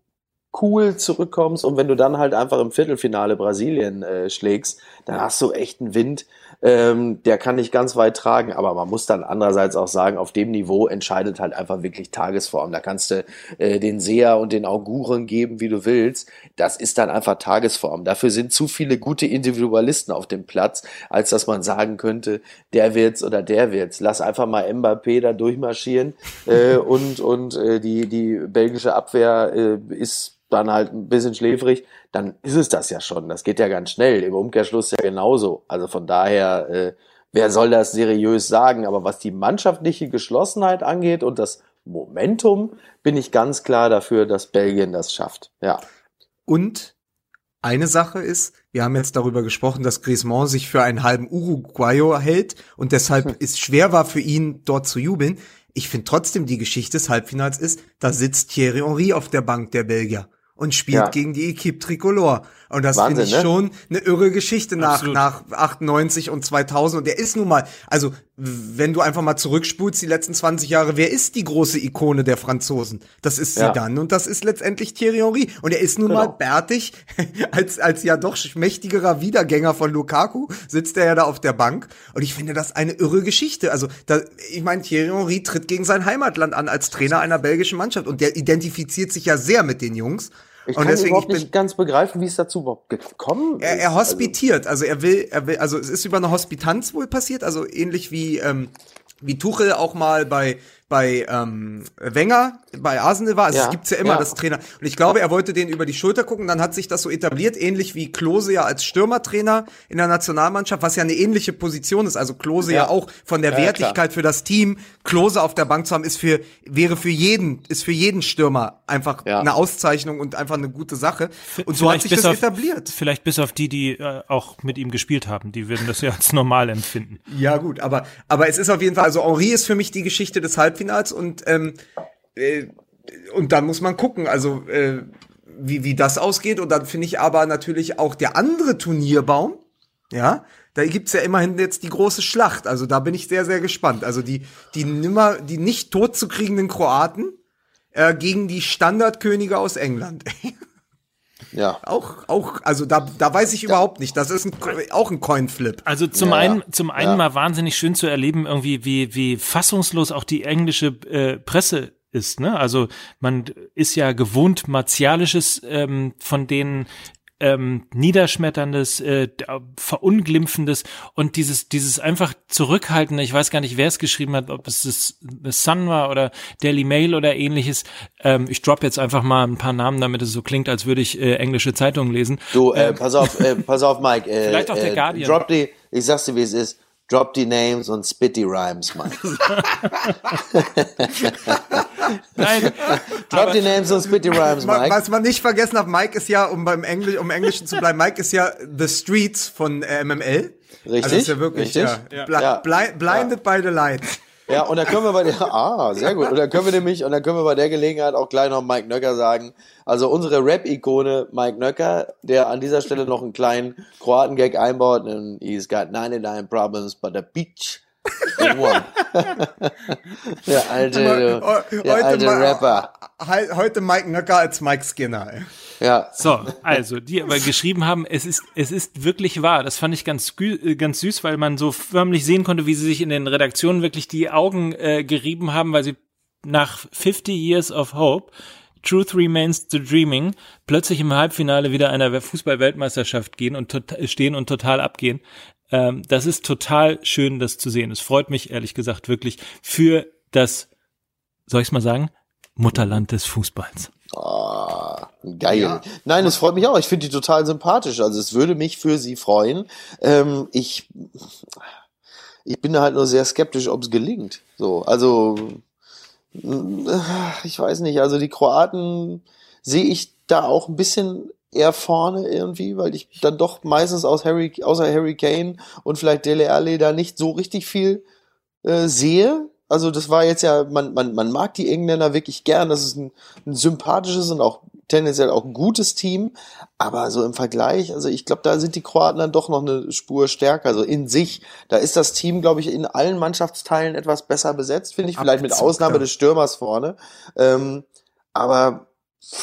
cool zurückkommst und wenn du dann halt einfach im Viertelfinale Brasilien äh, schlägst, dann hast du echt einen Wind, ähm, der kann nicht ganz weit tragen, aber man muss dann andererseits auch sagen, auf dem Niveau entscheidet halt einfach wirklich Tagesform. Da kannst du äh, den Seher und den Auguren geben, wie du willst. Das ist dann einfach Tagesform. Dafür sind zu viele gute Individualisten auf dem Platz, als dass man sagen könnte, der wird's oder der wird's. Lass einfach mal Mbappé da durchmarschieren äh, und und äh, die die belgische Abwehr äh, ist dann halt ein bisschen schläfrig, dann ist es das ja schon. Das geht ja ganz schnell. Im Umkehrschluss ja genauso. Also von daher, äh, wer soll das seriös sagen? Aber was die mannschaftliche Geschlossenheit angeht und das Momentum, bin ich ganz klar dafür, dass Belgien das schafft. Ja. Und eine Sache ist, wir haben jetzt darüber gesprochen, dass Griezmann sich für einen halben Uruguayo hält und deshalb [laughs] es schwer war für ihn, dort zu jubeln. Ich finde trotzdem, die Geschichte des Halbfinals ist, da sitzt Thierry Henry auf der Bank der Belgier und spielt Ja. gegen die Equipe Tricolore. Und das finde ich ne? schon eine irre Geschichte nach, nach 98 und 2000. Und der ist nun mal, also wenn du einfach mal zurückspulst die letzten 20 Jahre, wer ist die große Ikone der Franzosen? Das ist Ja. Zidane und das ist letztendlich Thierry Henry. Und er ist nun mal Genau. bärtig, [laughs] als, als ja doch mächtigerer Wiedergänger von Lukaku, sitzt er ja da auf der Bank. Und ich finde das eine irre Geschichte. Also, da, ich meine, Thierry Henry tritt gegen sein Heimatland an als Trainer einer belgischen Mannschaft. Und der identifiziert sich ja sehr mit den Jungs. Ich und kann deswegen, überhaupt ich bin, nicht ganz begreifen, wie es dazu überhaupt gekommen er, ist. er hospitiert, also er will, er will, also es ist über eine Hospitanz wohl passiert, also ähnlich wie ähm, wie Tuchel auch mal bei bei ähm, Wenger bei Arsenal war. Also Ja, es gibt's ja immer ja. das Trainer. Und ich glaube, er wollte den über die Schulter gucken. Dann hat sich das so etabliert, ähnlich wie Klose ja als Stürmertrainer in der Nationalmannschaft, was ja eine ähnliche Position ist. Also Klose ja, Ja. auch von der Wertigkeit für das Team. Klose auf der Bank zu haben, ist für wäre für jeden ist für jeden Stürmer einfach Ja. eine Auszeichnung und einfach eine gute Sache. Und so hat Vielleicht sich bis das auf- etabliert. Vielleicht bis auf die, die äh, auch mit ihm gespielt haben. Die würden das ja als normal empfinden. Ja, gut, aber, aber es ist auf jeden Fall, also Henri ist für mich die Geschichte des Halbfinals und, ähm, äh, und dann muss man gucken, also äh, wie, wie das ausgeht. Und dann finde ich aber natürlich auch der andere Turnierbaum, ja, da gibt's ja immerhin jetzt die große Schlacht. Also da bin ich sehr, sehr gespannt. Also die, die nimmer, die nicht tot zu kriegenden Kroaten äh, gegen die Standardkönige aus England. [laughs] ja. auch, auch, also da, da weiß ich überhaupt nicht. Das ist ein, auch ein Coinflip. Also zum Ja, einen, zum einen Ja. mal wahnsinnig schön zu erleben, irgendwie wie wie fassungslos auch die englische äh, Presse ist. Ne? Also man ist ja gewohnt martialisches ähm, von denen ähm, niederschmetterndes, äh, verunglimpfendes und dieses dieses einfach zurückhaltende. Ich weiß gar nicht, wer es geschrieben hat, ob es das The Sun war oder Daily Mail oder ähnliches. Ähm, ich drop jetzt einfach mal ein paar Namen, damit es so klingt, als würde ich äh, englische Zeitungen lesen. Du, äh, pass auf, äh, pass auf, Mike. Äh, [laughs] Vielleicht auch der äh, Guardian. Drop die, ich sag's dir, wie es ist. Drop die Names und spit die Rhymes, Mike. [laughs] Nein, Drop die Names und spit die Rhymes, Mike. Was man nicht vergessen hat, Mike ist ja, um beim Englisch, um Englischen zu bleiben, Mike ist ja The Streets von äh, MML. Richtig, Also ist ja wirklich, richtig. ja. Ja. bli blinded by the light. Ja, und dann können wir bei der, [laughs] ah, sehr gut. Und dann können wir nämlich, und dann können wir bei der Gelegenheit auch gleich noch Mike Nöcker sagen. Also unsere Rap-Ikone Mike Nöcker, der an dieser Stelle noch einen kleinen Kroaten-Gag einbaut, und he's got 99 problems, but a beach [laughs] der alte, der alte Rapper. He- Heute Mike Nöcker als Mike Skinner. Ja, So, also, die aber geschrieben haben, es ist, es ist wirklich wahr. Das fand ich ganz, äh, ganz süß, weil man so förmlich sehen konnte, wie sie sich in den Redaktionen wirklich die Augen äh, gerieben haben, weil sie nach 50 Years of Hope, Truth Remains the Dreaming, plötzlich im Halbfinale wieder einer Fußball-Weltmeisterschaft gehen und tot, stehen und total abgehen. Ähm, das ist total schön, das zu sehen. Es freut mich, ehrlich gesagt, wirklich für das, soll ich mal sagen, Mutterland des Fußballs. Ah, geil. Nein, es freut mich auch. Ich finde die total sympathisch. Also es würde mich für sie freuen. Ähm, ich, ich bin da halt nur sehr skeptisch, ob es gelingt. So, also mm, ich weiß nicht. Also die Kroaten sehe ich da auch ein bisschen eher vorne irgendwie, weil ich dann doch meistens aus Harry, außer Harry Kane und vielleicht Dele Alli da nicht so richtig viel äh, sehe. Also das war jetzt ja, man, man, man mag die Engländer wirklich gern. Das ist ein, ein sympathisches und auch tendenziell auch ein gutes Team. Aber so im Vergleich, also ich glaube, da sind die Kroaten dann doch noch eine Spur stärker. Also in sich, da ist das Team, glaube ich, in allen Mannschaftsteilen etwas besser besetzt, finde ich. Vielleicht mit. Ausnahme des Stürmers vorne. Ähm, aber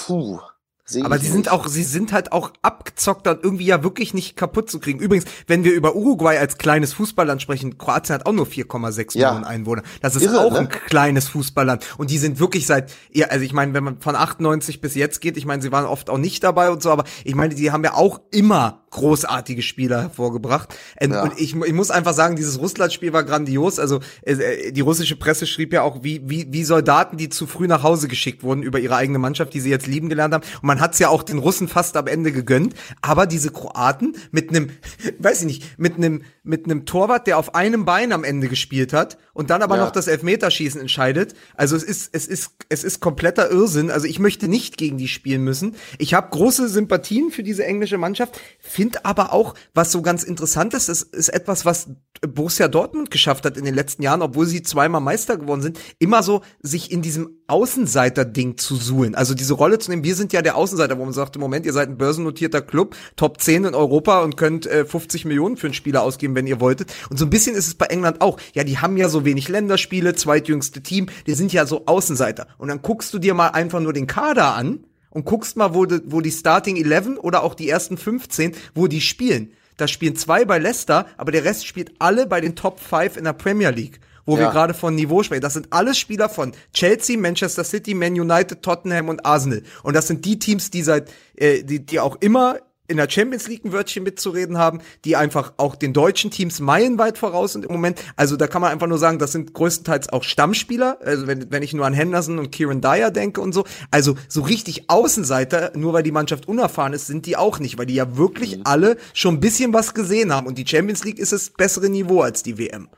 puh. Sehe Aber sie sind auch, sie sind halt auch abgezockt und irgendwie ja wirklich nicht kaputt zu kriegen. Übrigens, wenn wir über Uruguay als kleines Fußballland sprechen, Kroatien hat auch nur 4,6 Ja. Millionen Einwohner. Das ist Irre, auch ne? ein kleines Fußballland. Und die sind wirklich seit, ja, also ich meine, wenn man von 98 bis jetzt geht, ich meine, sie waren oft auch nicht dabei und so, aber ich meine, die haben ja auch immer großartige Spieler hervorgebracht. Ähm, Ja. Und ich, ich muss einfach sagen, dieses Russland-Spiel war grandios. Also äh, die russische Presse schrieb ja auch, wie, wie, wie Soldaten, die zu früh nach Hause geschickt wurden über ihre eigene Mannschaft, die sie jetzt lieben gelernt haben. Und man hat's ja auch den Russen fast am Ende gegönnt. Aber diese Kroaten mit einem, [laughs] weiß ich nicht, mit einem mit einem Torwart, der auf einem Bein am Ende gespielt hat und dann aber Ja. noch das Elfmeterschießen entscheidet. Also es ist es ist es ist kompletter Irrsinn. Also ich möchte nicht gegen die spielen müssen. Ich habe große Sympathien für diese englische Mannschaft, finde aber auch, was so ganz interessant ist, das ist etwas, was Borussia Dortmund geschafft hat in den letzten Jahren, obwohl sie zweimal Meister geworden sind, immer so sich in diesem Außenseiter-Ding zu suhlen. Also diese Rolle zu nehmen, wir sind ja der Außenseiter, wo man sagt, im Moment, ihr seid ein börsennotierter Club, Top 10 in Europa und könnt äh, 50 Millionen für einen Spieler ausgeben, wenn ihr wolltet. Und so ein bisschen ist es bei England auch. Ja, die haben ja so wenig Länderspiele, zweitjüngste Team, die sind ja so Außenseiter. Und dann guckst du dir mal einfach nur den Kader an und guckst mal, wo, de, wo die Starting 11 oder auch die ersten 15, wo die spielen. Da spielen zwei bei Leicester, aber der Rest spielt alle bei den Top 5 in der Premier League, wo wir Ja. gerade von Niveau sprechen. Das sind alles Spieler von Chelsea, Manchester City, Man United, Tottenham und Arsenal. Und das sind die Teams, die seit, äh, die, die auch immer in der Champions League ein Wörtchen mitzureden haben, die einfach auch den deutschen Teams meilenweit voraus sind im Moment. Also da kann man einfach nur sagen, das sind größtenteils auch Stammspieler, also wenn, wenn ich nur an Henderson und Kieran Dyer denke und so. Also so richtig Außenseiter, nur weil die Mannschaft unerfahren ist, sind die auch nicht, weil die ja wirklich alle schon ein bisschen was gesehen haben. Und die Champions League ist das bessere Niveau als die WM.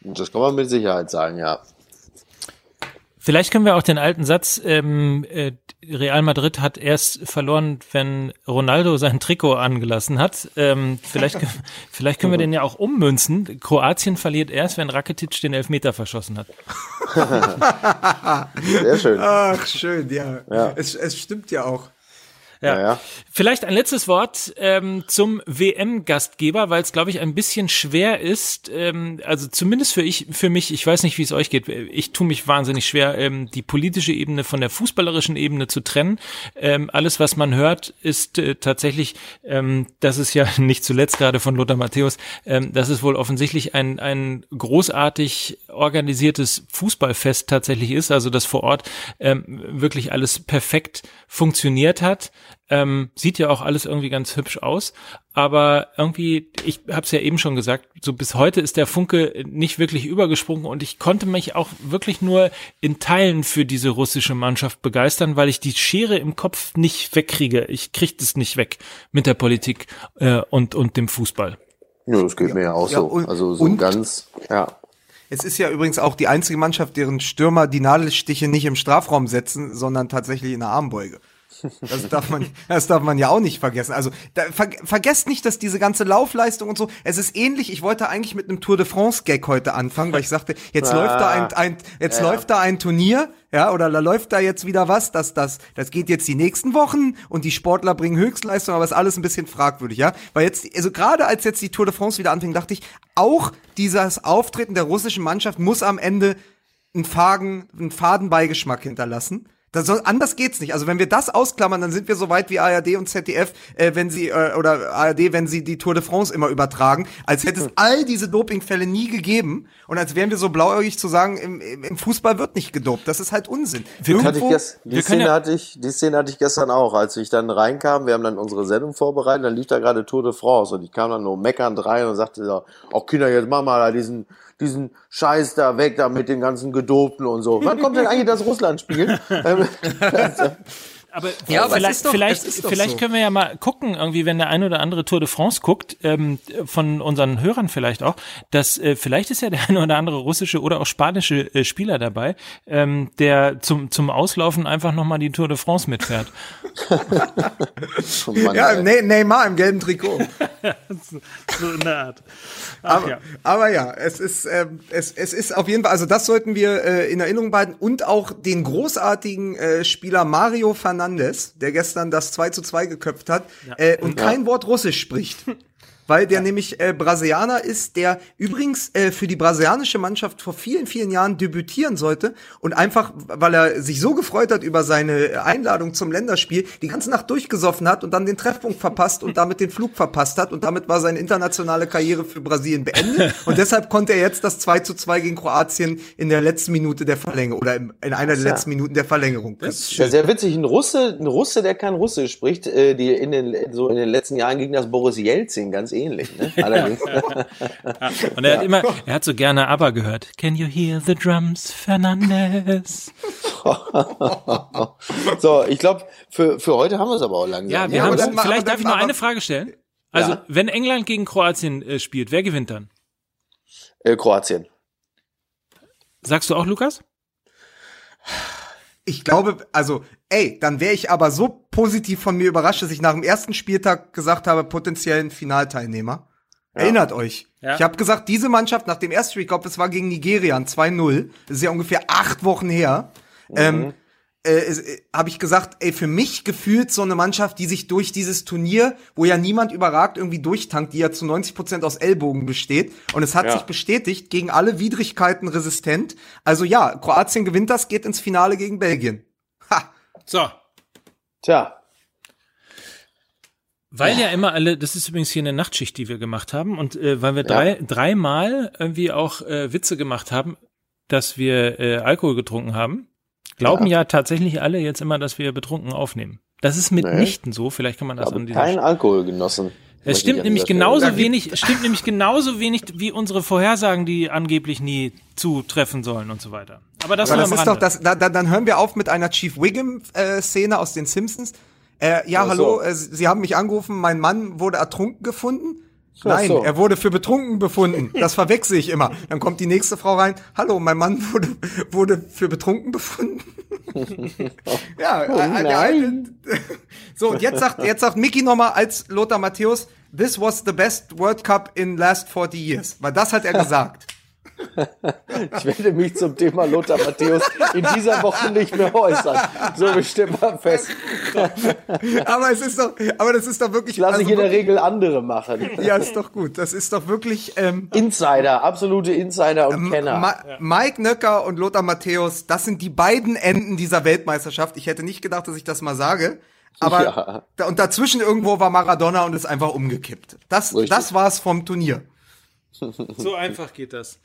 Das kann man mit Sicherheit sagen, ja. Vielleicht können wir auch den alten Satz, ähm, äh, Real Madrid hat erst verloren, wenn Ronaldo sein Trikot angelassen hat. Ähm, vielleicht, können- [laughs] vielleicht können wir den ja auch ummünzen. Kroatien verliert erst, wenn Rakitic den Elfmeter verschossen hat. [laughs] Sehr schön. Ach, schön, ja. Ja. Es, es stimmt ja auch. Ja. Ja, ja. Vielleicht ein letztes Wort ähm, zum WM-Gastgeber, weil es, glaube ich, ein bisschen schwer ist. Ähm, also zumindest für ich, für mich, ich weiß nicht, wie es euch geht. Ich tue mich wahnsinnig schwer, ähm, die politische Ebene von der fußballerischen Ebene zu trennen. Ähm, alles, was man hört, ist äh, tatsächlich, ähm, das ist ja [laughs] nicht zuletzt gerade von Lothar Matthäus, ähm, dass es wohl offensichtlich ein, ein großartig organisiertes Fußballfest tatsächlich ist, also dass vor Ort ähm, wirklich alles perfekt funktioniert hat. Ähm, sieht ja auch alles irgendwie ganz hübsch aus, aber irgendwie, ich habe es ja eben schon gesagt, so bis heute ist der Funke nicht wirklich übergesprungen und ich konnte mich auch wirklich nur in Teilen für diese russische Mannschaft begeistern, weil ich die Schere im Kopf nicht wegkriege. Ich krieg das nicht weg mit der Politik äh, und und dem Fußball. Ja, das geht mir ja auch Ja, so. und- also so und- ganz, ja. Es ist ja übrigens auch die einzige Mannschaft, deren Stürmer die Nadelstiche nicht im Strafraum setzen, sondern tatsächlich in der Armbeuge. Das darf man, das darf man ja auch nicht vergessen. Also da, ver, vergesst nicht, dass diese ganze Laufleistung und so, es ist ähnlich. Ich wollte eigentlich mit einem Tour de France Gag heute anfangen, weil ich sagte, jetzt Ah. läuft da ein, ein jetzt Ja. läuft da ein Turnier, ja, oder da läuft da jetzt wieder was, das, das, das geht jetzt die nächsten Wochen und die Sportler bringen Höchstleistung, aber ist alles ein bisschen fragwürdig, ja. Weil jetzt, also gerade als jetzt die Tour de France wieder anfing, dachte ich, auch dieses Auftreten der russischen Mannschaft muss am Ende einen faden, einen faden Beigeschmack hinterlassen. Das soll, anders geht's nicht. Also wenn wir das ausklammern, dann sind wir so weit wie ARD und ZDF, äh, wenn sie äh, oder ARD, wenn sie die Tour de France immer übertragen, als hätte es [laughs] all diese Dopingfälle nie gegeben und als wären wir so blauäugig zu sagen, im, im im Fußball wird nicht gedopt. Das ist halt Unsinn. Hatte ich gest, die, wir Szene ja- hatte ich, die Szene hatte ich gestern auch, als ich dann reinkam. Wir haben dann unsere Sendung vorbereitet, dann lief da gerade Tour de France und ich kam dann nur meckernd rein und sagte so, oh Kinder, jetzt mach mal da diesen, diesen Scheiß da weg da mit den ganzen Gedopten und so. Wann kommt denn eigentlich das Russland-Spiel? [laughs] [laughs] Aber, Ja, aber vielleicht, doch- vielleicht, vielleicht so. können wir ja mal gucken, irgendwie, wenn der ein oder andere Tour de France guckt, ähm, von unseren Hörern vielleicht auch, dass äh, vielleicht ist ja der [laughs] eine oder andere russische oder auch spanische äh, Spieler dabei, ähm, der zum, zum Auslaufen einfach nochmal die Tour de France mitfährt. [laughs] oh Mann, Ja. Ne- Neymar im gelben Trikot. [laughs] so in der Art. Ach, aber, ja. aber ja, es ist, ähm, es, es ist auf jeden Fall, also das sollten wir äh, in Erinnerung behalten und auch den großartigen äh, Spieler Mario Fernandes, der gestern das 2 zu 2 geköpft hat äh, und kein Wort Russisch spricht. [laughs] Weil der nämlich äh, Brasilianer ist, der übrigens äh, für die brasilianische Mannschaft vor vielen, vielen Jahren debütieren sollte und einfach, weil er sich so gefreut hat über seine Einladung zum Länderspiel, die ganze Nacht durchgesoffen hat und dann den Treffpunkt verpasst und damit den Flug verpasst hat und damit war seine internationale Karriere für Brasilien beendet [laughs] und deshalb konnte er jetzt das 2 zu 2 gegen Kroatien in der letzten Minute der Verlängerung oder in einer der ja. letzten Minuten der Verlängerung. Ja, sehr witzig. Ein Russe, ein Russe, der kein Russisch spricht, äh, die in den, so in den letzten Jahren ging das Boris Jelzin ganz ähnlich, ne? [laughs] Allerdings. Und er hat immer, er hat so gerne aber gehört. Can you hear the drums, Fernandes? [laughs] so, ich glaube, für, für heute haben wir es aber auch langsam. Ja, wir Ja, haben aber dann- vielleicht darf ich noch eine Frage stellen. Also, Ja. wenn England gegen Kroatien äh, spielt, wer gewinnt dann? Äh, Kroatien. Sagst du auch, Lukas? Ich glaube, also, ey, dann wäre ich aber so positiv von mir überrascht, dass ich nach dem ersten Spieltag gesagt habe, potenziellen Finalteilnehmer. Erinnert euch. Ja. Ich habe gesagt, diese Mannschaft nach dem ersten Spiel, ich glaube, es war gegen Nigeria ein 2-0, das ist ja ungefähr acht Wochen her, ähm, äh, äh, habe ich gesagt, ey, für mich gefühlt so eine Mannschaft, die sich durch dieses Turnier, wo ja niemand überragt, irgendwie durchtankt, die ja zu 90 Prozent aus Ellbogen besteht. Und es hat Ja. sich bestätigt, gegen alle Widrigkeiten resistent. Also ja, Kroatien gewinnt das, geht ins Finale gegen Belgien. Ha! So. Tja, Weil ja immer alle, das ist übrigens hier eine Nachtschicht, die wir gemacht haben, und äh, weil wir drei, dreimal irgendwie auch äh, Witze gemacht haben, dass wir äh, Alkohol getrunken haben, glauben ja. tatsächlich alle jetzt immer, dass wir betrunken aufnehmen. Das ist mitnichten so, vielleicht kann man das an dieser kein Alkohol genossen. Es stimmt nämlich genauso Stelle wenig, es stimmt nämlich genauso wenig wie unsere Vorhersagen, die angeblich nie zutreffen sollen und so weiter. Aber das Aber das ist doch, Rande. das, da, da, dann hören wir auf mit einer Chief Wiggum-Szene aus den Simpsons. Äh, ja, Ach so. hallo, äh, Sie haben mich angerufen, mein Mann wurde ertrunken gefunden. Ach Nein, so. er wurde für betrunken befunden. Das verwechsel ich immer. Dann kommt die nächste Frau rein. Hallo, mein Mann wurde, wurde für betrunken befunden. [laughs] ja, Oh äh, der alte- [laughs] So, und jetzt sagt, jetzt sagt Mickey nochmal als Lothar Matthäus, this was the best World Cup in last 40 years. Weil das hat er gesagt. Ich werde mich zum Thema Lothar Matthäus in dieser Woche nicht mehr äußern. So bestimmt mal fest. aber es ist doch, aber das ist doch wirklich, Lass ich also in der Regel andere machen. ja, ist doch gut. Das ist doch wirklich, ähm, Insider, absolute Insider und Kenner. Ma Mike Nöcker und Lothar Matthäus, das sind die beiden Enden dieser Weltmeisterschaft. Ich hätte nicht gedacht, dass ich das mal sage. Aber Ja. da, und dazwischen irgendwo war Maradona und ist einfach umgekippt. Das, Richtig. das war's vom Turnier. So einfach geht das.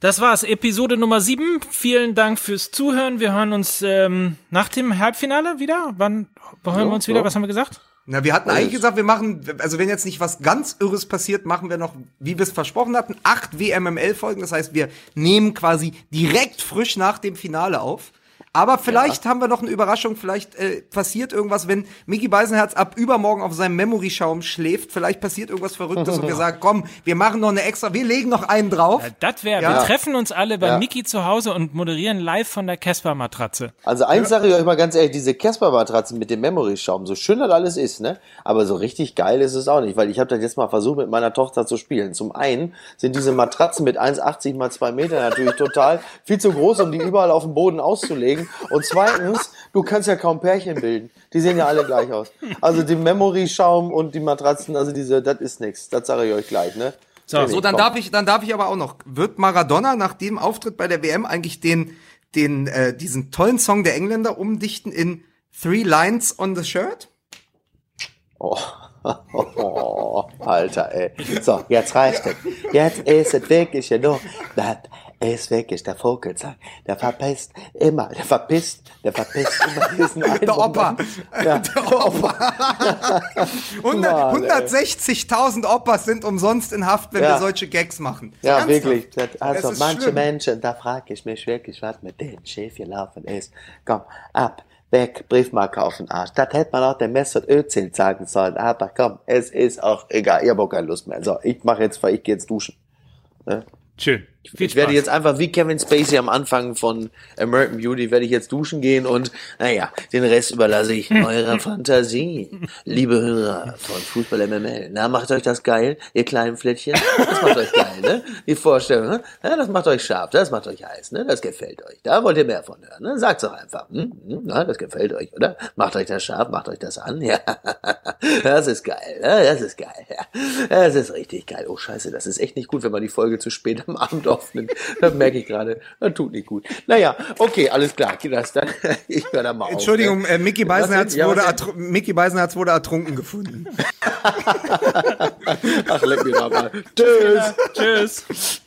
Das war's, Episode Nummer 7. Vielen Dank fürs Zuhören. Wir hören uns ähm, nach dem Halbfinale wieder. Wann hören wir uns wieder? ja. Was haben wir gesagt? Na, wir hatten eigentlich gesagt, wir machen, also wenn jetzt nicht was ganz Irres passiert, machen wir noch, wie wir es versprochen hatten, acht WMML-Folgen. Das heißt, wir nehmen quasi direkt frisch nach dem Finale auf. Aber vielleicht haben wir noch eine Überraschung, vielleicht äh, passiert irgendwas, wenn Mickey Beisenherz ab übermorgen auf seinem Memory-Schaum schläft, vielleicht passiert irgendwas Verrücktes und wir [laughs] sagen, komm, wir machen noch eine extra, wir legen noch einen drauf. Ja, das wäre, Ja. wir treffen uns alle bei Ja. Miki zu Hause und moderieren live von der Casper-Matratze. Also eins sage ich euch mal ganz ehrlich, diese Casper-Matratzen mit dem Memory-Schaum, so schön das alles ist, ne? Aber so richtig geil ist es auch nicht, weil ich habe das jetzt mal versucht mit meiner Tochter zu spielen. Zum einen sind diese Matratzen mit 1,80 mal 2 Meter natürlich total viel zu groß, um die überall auf dem Boden auszulegen. Und zweitens, du kannst ja kaum Pärchen bilden. Die sehen ja alle gleich aus. Also die Memory-Schaum und die Matratzen, also diese, das ist nix. Das sage ich euch gleich, ne? So, So, dann komm. darf ich, dann darf ich aber auch noch. Wird Maradona nach dem Auftritt bei der WM eigentlich den, den, äh, diesen tollen Song der Engländer umdichten in Three Lines on the Shirt? Oh. [laughs] Oh, Alter, ey. So, jetzt reicht es. Jetzt ist es wirklich genug. Das ist wirklich der Vogelsang. Der verpisst immer, der verpisst, der verpisst immer diesen [laughs] einen [laughs] Der Opa. [laughs] Ja, der Opa. 100 Mann, ey. 160.000 Opas sind umsonst in Haft, wenn Ja. wir solche Gags machen. Ja, Ernsthaft. wirklich. Also manche schlimm. Menschen, da frage ich mich wirklich, was mit denen schief gelaufen ist. Komm, ab, weg, Briefmarke auf den Arsch. Das hätte man auch dem Messer Özil sagen sollen. Aber komm, es ist auch egal. Ich habe auch keine Lust mehr. So, ich mache jetzt, ich gehe jetzt duschen. Schön. Viel Ich werde Spaß. jetzt einfach wie Kevin Spacey am Anfang von American Beauty, werde ich jetzt duschen gehen und naja, den Rest überlasse ich [laughs] eurer Fantasie. Liebe Hörer von Fußball MML, na, macht euch das geil, ihr kleinen Flittchen? Das macht euch geil, ne? Die Vorstellung, ne? Ja, das macht euch scharf, das macht euch heiß, ne? Das gefällt euch. Da wollt ihr mehr von hören, ne? Sagt's doch einfach. Hm? Hm? Na, das gefällt euch, oder? Macht euch das scharf, macht euch das an, [laughs] ja. Das ist geil, ne? Das ist geil, ja. Das ist richtig geil. Oh, scheiße, das ist echt nicht gut, wenn man die Folge zu spät am Abend aufnimmt. Das merke ich gerade. Das tut nicht gut. Naja, okay, alles klar. Geht das dann? [laughs] Ich höre da mal auf. Entschuldigung, ne? äh, Mickey Beisenherz, Ja, wurde Mickey Beisenherz wurde ertrunken gefunden. [laughs] Ach, leck mich mal. Tschüss. Tschüss.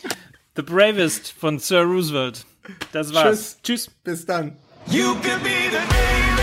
The Bravest von Sir Roosevelt. Das war's. Tschüss. Tschüss. Bis dann. You can be the